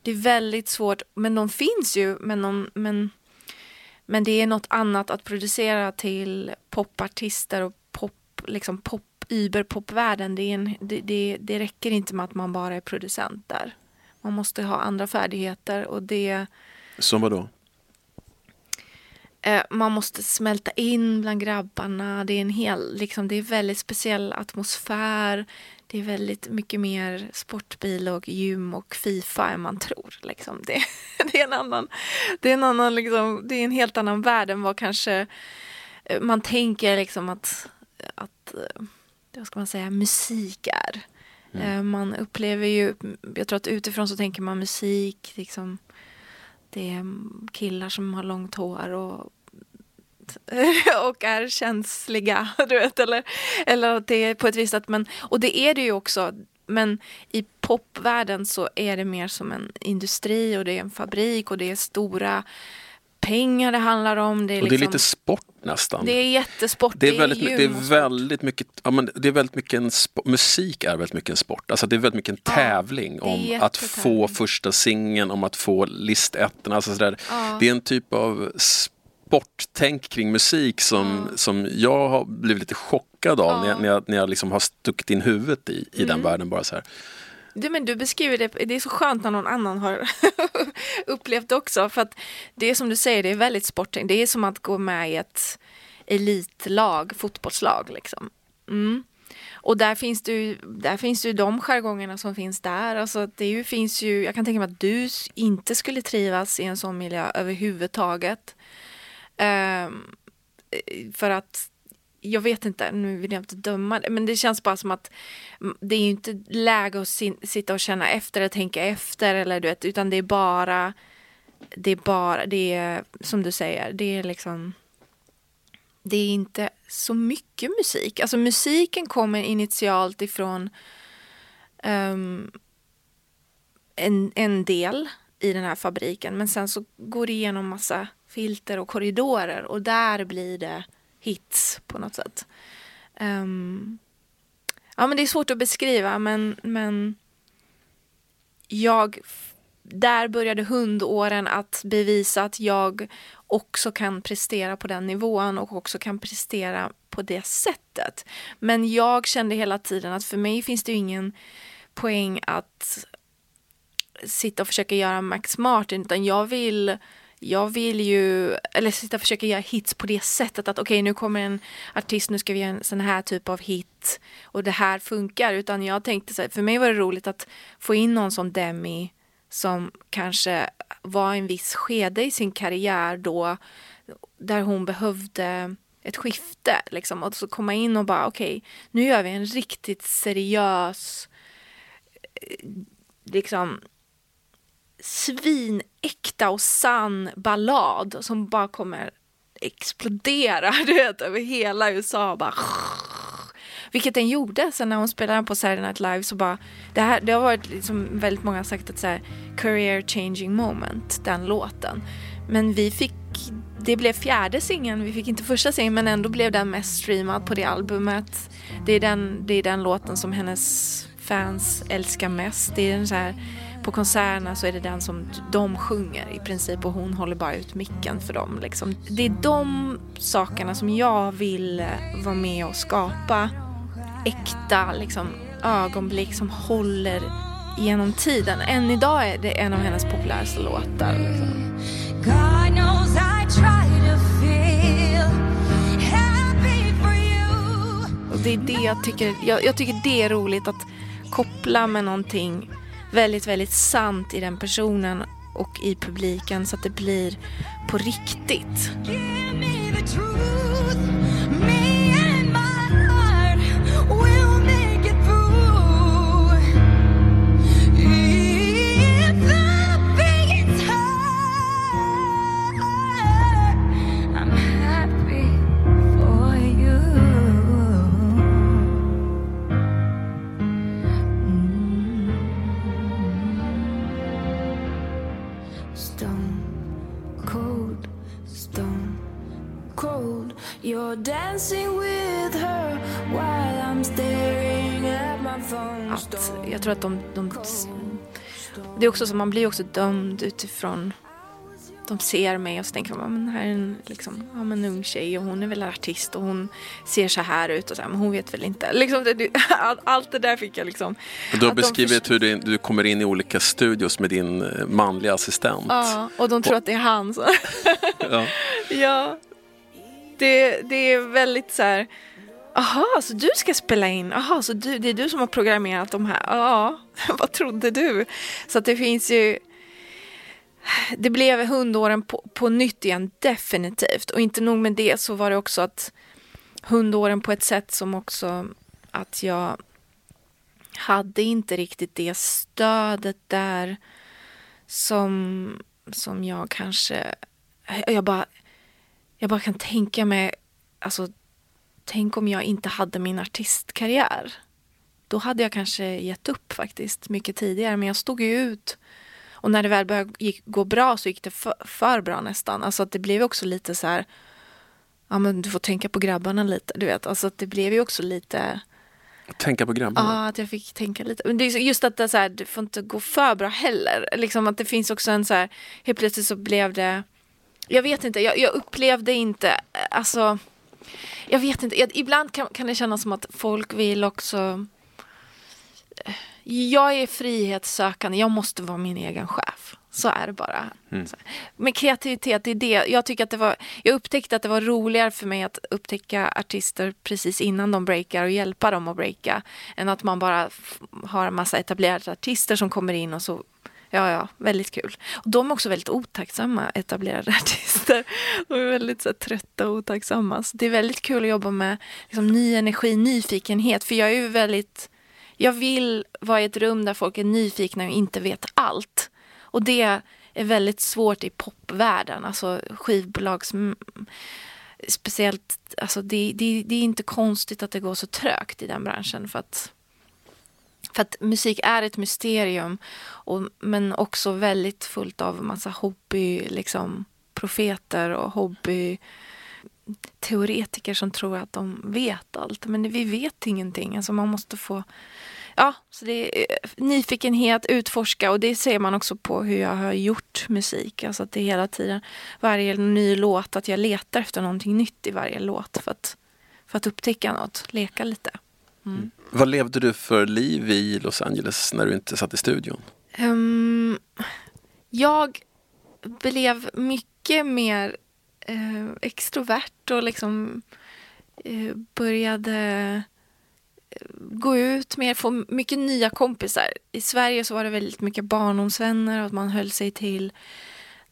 det är väldigt svårt, men de finns ju, men, de, men, men det är något annat att producera till popartister och pop, liksom pop, überpopvärlden. Det, är en, det, det, det räcker inte med att man bara är producent där. Man måste ha andra färdigheter och det Som vadå? eh, man måste smälta in bland grabbarna. Det är en hel, liksom, det är väldigt speciell atmosfär. Det är väldigt mycket mer sportbil och gym och Fifa än man tror. Liksom. Det, det är en annan, det är en annan liksom, det är en helt annan värld än vad kanske eh, man tänker liksom att, att eh, vad ska man säga, musik är. Eh, Man upplever ju, jag tror att utifrån så tänker man musik, liksom, det är killar som har långt hår och och är känsliga, du vet, eller, eller att det är på ett visst sätt, men, och det är det ju också, men i popvärlden så är det mer som en industri och det är en fabrik och det är stora pengar det handlar om. Det är, Och det är liksom, lite sport nästan. det är jättesport, Det är, väldigt, det gym och är sport. väldigt mycket, ja, men det är väldigt mycket en spo- musik är väldigt mycket en sport. Alltså det är väldigt mycket en tävling är om att få första singeln, om att få listettorna. Alltså sådär. Ja. Det är en typ av sporttänk kring musik som, som jag har blivit lite chockad av när jag, när jag, när jag liksom har stuckit in huvudet i, i den Mm. världen. bara så här. Du, men du beskriver det, det är så skönt när någon annan har upplevt det också. För att det är som du säger, det är väldigt sportigt. Det är som att gå med i ett elitlag, fotbollslag liksom. Mm. Och där finns det ju, där finns det ju de jargongerna som finns där. Alltså det ju, finns ju, jag kan tänka mig att du inte skulle trivas i en sån miljö överhuvudtaget. Ehm, eh, för att jag vet inte, nu vill jag inte döma det, men det känns bara som att det är ju inte läge att sin, sitta och känna efter eller tänka efter eller du vet, utan det är bara det är bara, det är som du säger, det är liksom det är inte så mycket musik. Alltså musiken kommer initialt ifrån um, en, en del i den här fabriken men sen så går det igenom massa filter och korridorer och där blir det hits på något sätt. Um, ja men det är svårt att beskriva men, men jag där började hundåren att bevisa att jag också kan prestera på den nivån och också kan prestera på det sättet. Men jag kände hela tiden att för mig finns det ingen poäng att sitta och försöka göra Max Martin utan jag vill jag vill ju, eller sitta och försöka göra hits på det sättet att okej okay, nu kommer en artist, nu ska vi göra en sån här typ av hit och det här funkar. Utan jag tänkte så här, för mig var det roligt att få in någon som Demi som kanske var en viss skede i sin karriär då där hon behövde ett skifte liksom och så komma in och bara okej okay, nu gör vi en riktigt seriös eh, liksom svinäkta och sann ballad som bara kommer explodera du vet, över hela USA. Bara, vilket den gjorde. Sen när hon spelade på Saturday Night Live så bara, det, här, det har varit liksom väldigt många sagt att så här, career changing moment, den låten. Men vi fick, det blev fjärde singeln, vi fick inte första singeln men ändå blev den mest streamad på det albumet. Det är den, det är den låten som hennes fans älskar mest. Det är en så här på konserterna så är det den som de sjunger i princip och hon håller bara ut micken för dem. Liksom. Det är de sakerna som jag vill vara med och skapa. Äkta liksom, ögonblick som håller genom tiden. Än idag är det en av hennes populäraste låtar. Liksom. Och det är det jag tycker, jag, jag tycker det är roligt att koppla med någonting väldigt, väldigt sant i den personen och i publiken så att det blir på riktigt. You're dancing with her while I'm staring at my phone. Att Jag tror att de, de det är också så, man blir också dömd utifrån de ser mig och så tänker man, men här är en, liksom, ja, men ung tjej och hon är väl artist och hon ser så här ut och så här, men hon vet väl inte. Liksom, det, allt det där fick jag liksom. Du har beskrivit hur du, du, kommer in i olika studios med din eh, manliga assistent. Ja, och de tror och, att det är han. Så. ja. ja det, det är väldigt så här, aha, så du ska spela in, aha, så du, det är du som har programmerat de här, ja, vad trodde du? Så att det finns ju, det blev hundåren på, på nytt igen, definitivt. Och inte nog med det så var det också att hundåren på ett sätt som också att jag hade inte riktigt det stödet där som, som jag kanske, jag bara jag bara kan tänka mig, alltså tänk om jag inte hade min artistkarriär. Då hade jag kanske gett upp faktiskt mycket tidigare, men jag stod ju ut. Och när det väl började gick, gå bra så gick det för, för, bra nästan. Alltså att det blev också lite så här, ja men du får tänka på grabbarna lite, du vet. Alltså att det blev ju också lite Tänka på grabbarna? Ja, att jag fick tänka lite. Men det är just att det, så här, det får inte gå för bra heller. Liksom att det finns också en så här, helt plötsligt så blev det jag vet inte, jag, jag upplevde inte, alltså, jag vet inte, jag, ibland kan, kan det kännas som att folk vill också jag är frihetssökande, jag måste vara min egen chef. Så är det bara. Mm. Men kreativitet, det är det. Jag, tycker att det var, jag upptäckte att det var roligare för mig att upptäcka artister precis innan de breakar och hjälpa dem att breaka. Än att man bara har en massa etablerade artister som kommer in och så Ja, ja, väldigt kul. Och de är också väldigt otacksamma, etablerade artister. De är väldigt så här, trötta och otacksamma. Så det är väldigt kul att jobba med liksom, ny energi, nyfikenhet. För jag är ju väldigt... Jag vill vara i ett rum där folk är nyfikna och inte vet allt. Och det är väldigt svårt i popvärlden. Alltså skivbolags... Speciellt, alltså det, det, det är inte konstigt att det går så trögt i den branschen för att för att musik är ett mysterium och, men också väldigt fullt av massa hobby, liksom profeter och hobby teoretiker som tror att de vet allt. Men vi vet ingenting. Alltså man måste få... Ja, så det är eh, nyfikenhet, utforska och det ser man också på hur jag har gjort musik. Alltså att det är hela tiden, varje ny låt, att jag letar efter någonting nytt i varje låt för att, för att upptäcka något, leka lite. Mm. Vad levde du för liv i Los Angeles när du inte satt i studion? Ehm, jag blev mycket mer eh, extrovert och liksom eh, började eh, gå ut mer, få mycket nya kompisar. I Sverige så var det väldigt mycket barndomsvänner och att man höll sig till,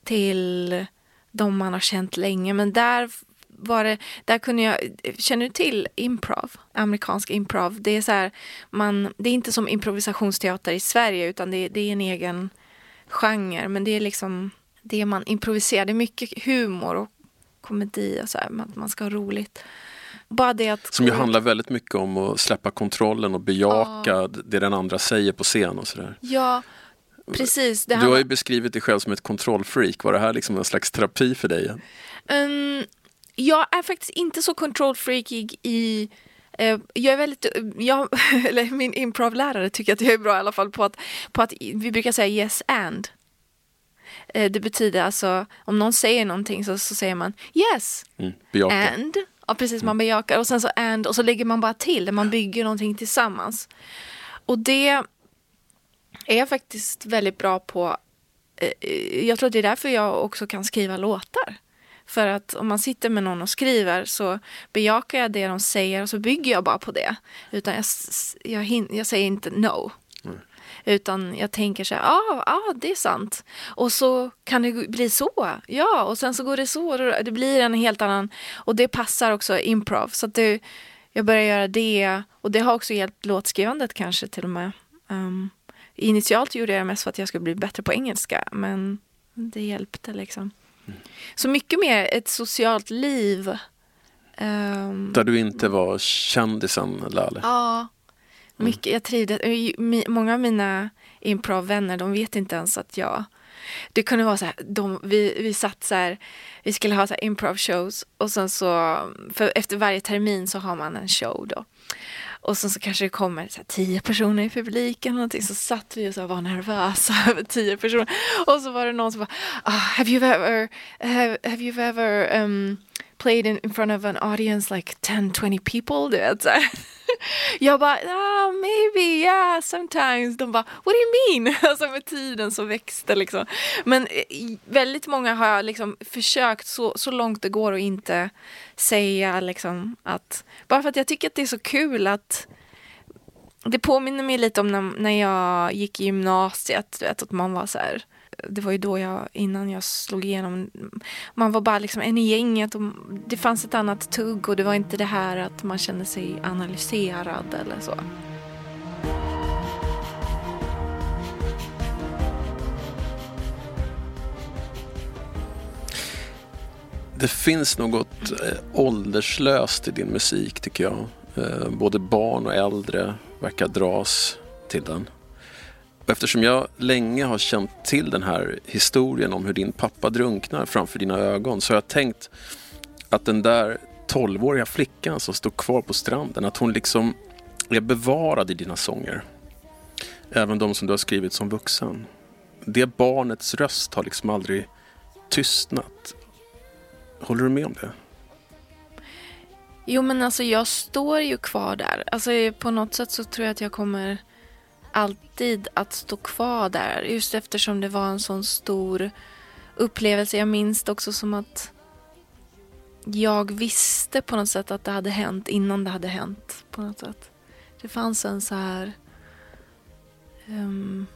till de man har känt länge. Men där var det, där kunde jag, känner du till improv? Amerikansk improv. Det är så här, man, det är inte som improvisationsteater i Sverige utan det, det är en egen genre. Men det är liksom det man improviserar. Det är mycket humor och komedi och så här, att man ska ha roligt. Bara det att Som ju handlar väldigt mycket om att släppa kontrollen och bejaka det den andra säger på scen och sådär. Ja, precis. Det Du handlar- har ju beskrivit dig själv som ett kontrollfreak. Var det här liksom en slags terapi för dig? Um, jag är faktiskt inte så control freakig i eh, jag är väldigt, jag, eller min improvlärare tycker att jag är bra i alla fall på att, på att vi brukar säga yes and. Eh, det betyder alltså, om någon säger någonting så, så säger man yes Mm, bejaka. and. Ja precis, man bejakar och sen så and och så lägger man bara till, man bygger någonting tillsammans. Och det är jag faktiskt väldigt bra på. Eh, Jag tror att det är därför jag också kan skriva låtar. För att om man sitter med någon och skriver så bejakar jag det de säger och så bygger jag bara på det. Utan jag, jag, jag säger inte no. Utan jag tänker så här, ja, ah, ah, det är sant. Och så kan det bli så. Ja, och sen så går det så. Det blir en helt annan, och det passar också improv. Så att det, jag börjar göra det. Och det har också hjälpt låtskrivandet kanske till och med. Um, initialt gjorde jag det mest för att jag skulle bli bättre på engelska. Men det hjälpte liksom. Så mycket mer ett socialt liv. Ehm, Där du inte var kändisen Lale. Ja, Mm. mycket. Jag trivdes. Eh, många av mina improvvänner, de vet inte ens att jag... Det kunde vara så här, de, vi, vi satt så här, vi skulle ha så här improv shows och sen så, för efter varje termin så har man en show då. Och sen så kanske det kommer så här, tio personer i publiken och någonting, så satt vi och så var nervösa över tio personer. Och så var det någon som bara, ah, have you ever, have, have you ever um, played in, in front of an audience like 10-20 people? Du vet, så här. Jag bara, ah, maybe, yeah, sometimes. De bara, what do you mean? Alltså med tiden så växte liksom. Men eh, väldigt många har jag liksom försökt så, så långt det går att inte säga liksom att, bara för att jag tycker att det är så kul att det påminner mig lite om när, när jag gick i gymnasiet, du vet att man var så här det var ju då jag, innan jag slog igenom, man var bara liksom en i gänget och det fanns ett annat tugg och det var inte det här att man kände sig analyserad eller så. Det finns något eh, ålderslöst i din musik tycker jag. Eh, både barn och äldre verkar dras till den. Och eftersom jag länge har känt till den här historien om hur din pappa drunknar framför dina ögon så har jag tänkt att den där 12-åriga flickan som står kvar på stranden, att hon liksom är bevarad i dina sånger. Även de som du har skrivit som vuxen. Det barnets röst har liksom aldrig tystnat. Håller du med om det? Jo men alltså jag står ju kvar där. Alltså på något sätt så tror jag att jag kommer alltid att stå kvar där. Just eftersom det var en sån stor upplevelse. Jag minns det också som att jag visste på något sätt att det hade hänt innan det hade hänt. På något sätt. Det fanns en så här... Um,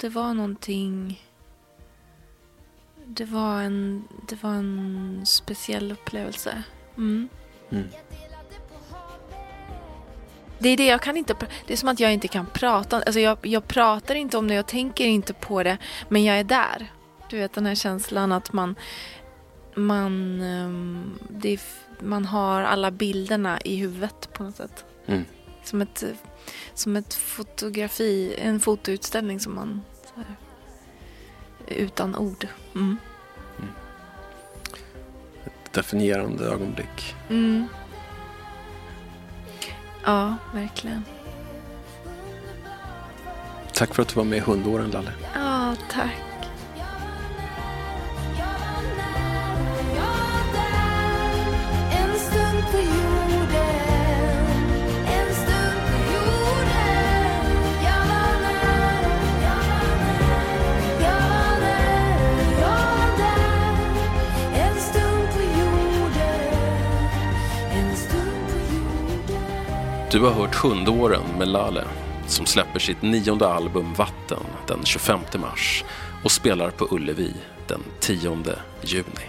det var någonting... Det var en, det var en speciell upplevelse. Mm. Mm. Det är det, jag kan inte, det är som att jag inte kan prata. Alltså jag, jag pratar inte om det, jag tänker inte på det, men jag är där. Du vet den här känslan att man, man, ehm, det man har alla bilderna i huvudet på något sätt. Mm. Som ett, som ett fotografi, en fotoutställning som man här, utan ord. Mm. Definierande ögonblick. Ja, verkligen. Tack för att du var med i Hundåren, Lalle. Ja, tack. Du har hört Hundåren med Lale som släpper sitt nionde album Vatten den 25 mars och spelar på Ullevi den 10 juni.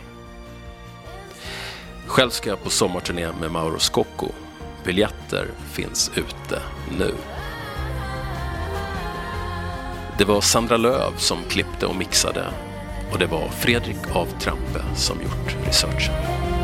Själv ska jag på sommarturné med Mauro Scocco. Biljetter finns ute nu. Det var Sandra Löv som klippte och mixade och det var Fredrik av Trampe som gjort researchen.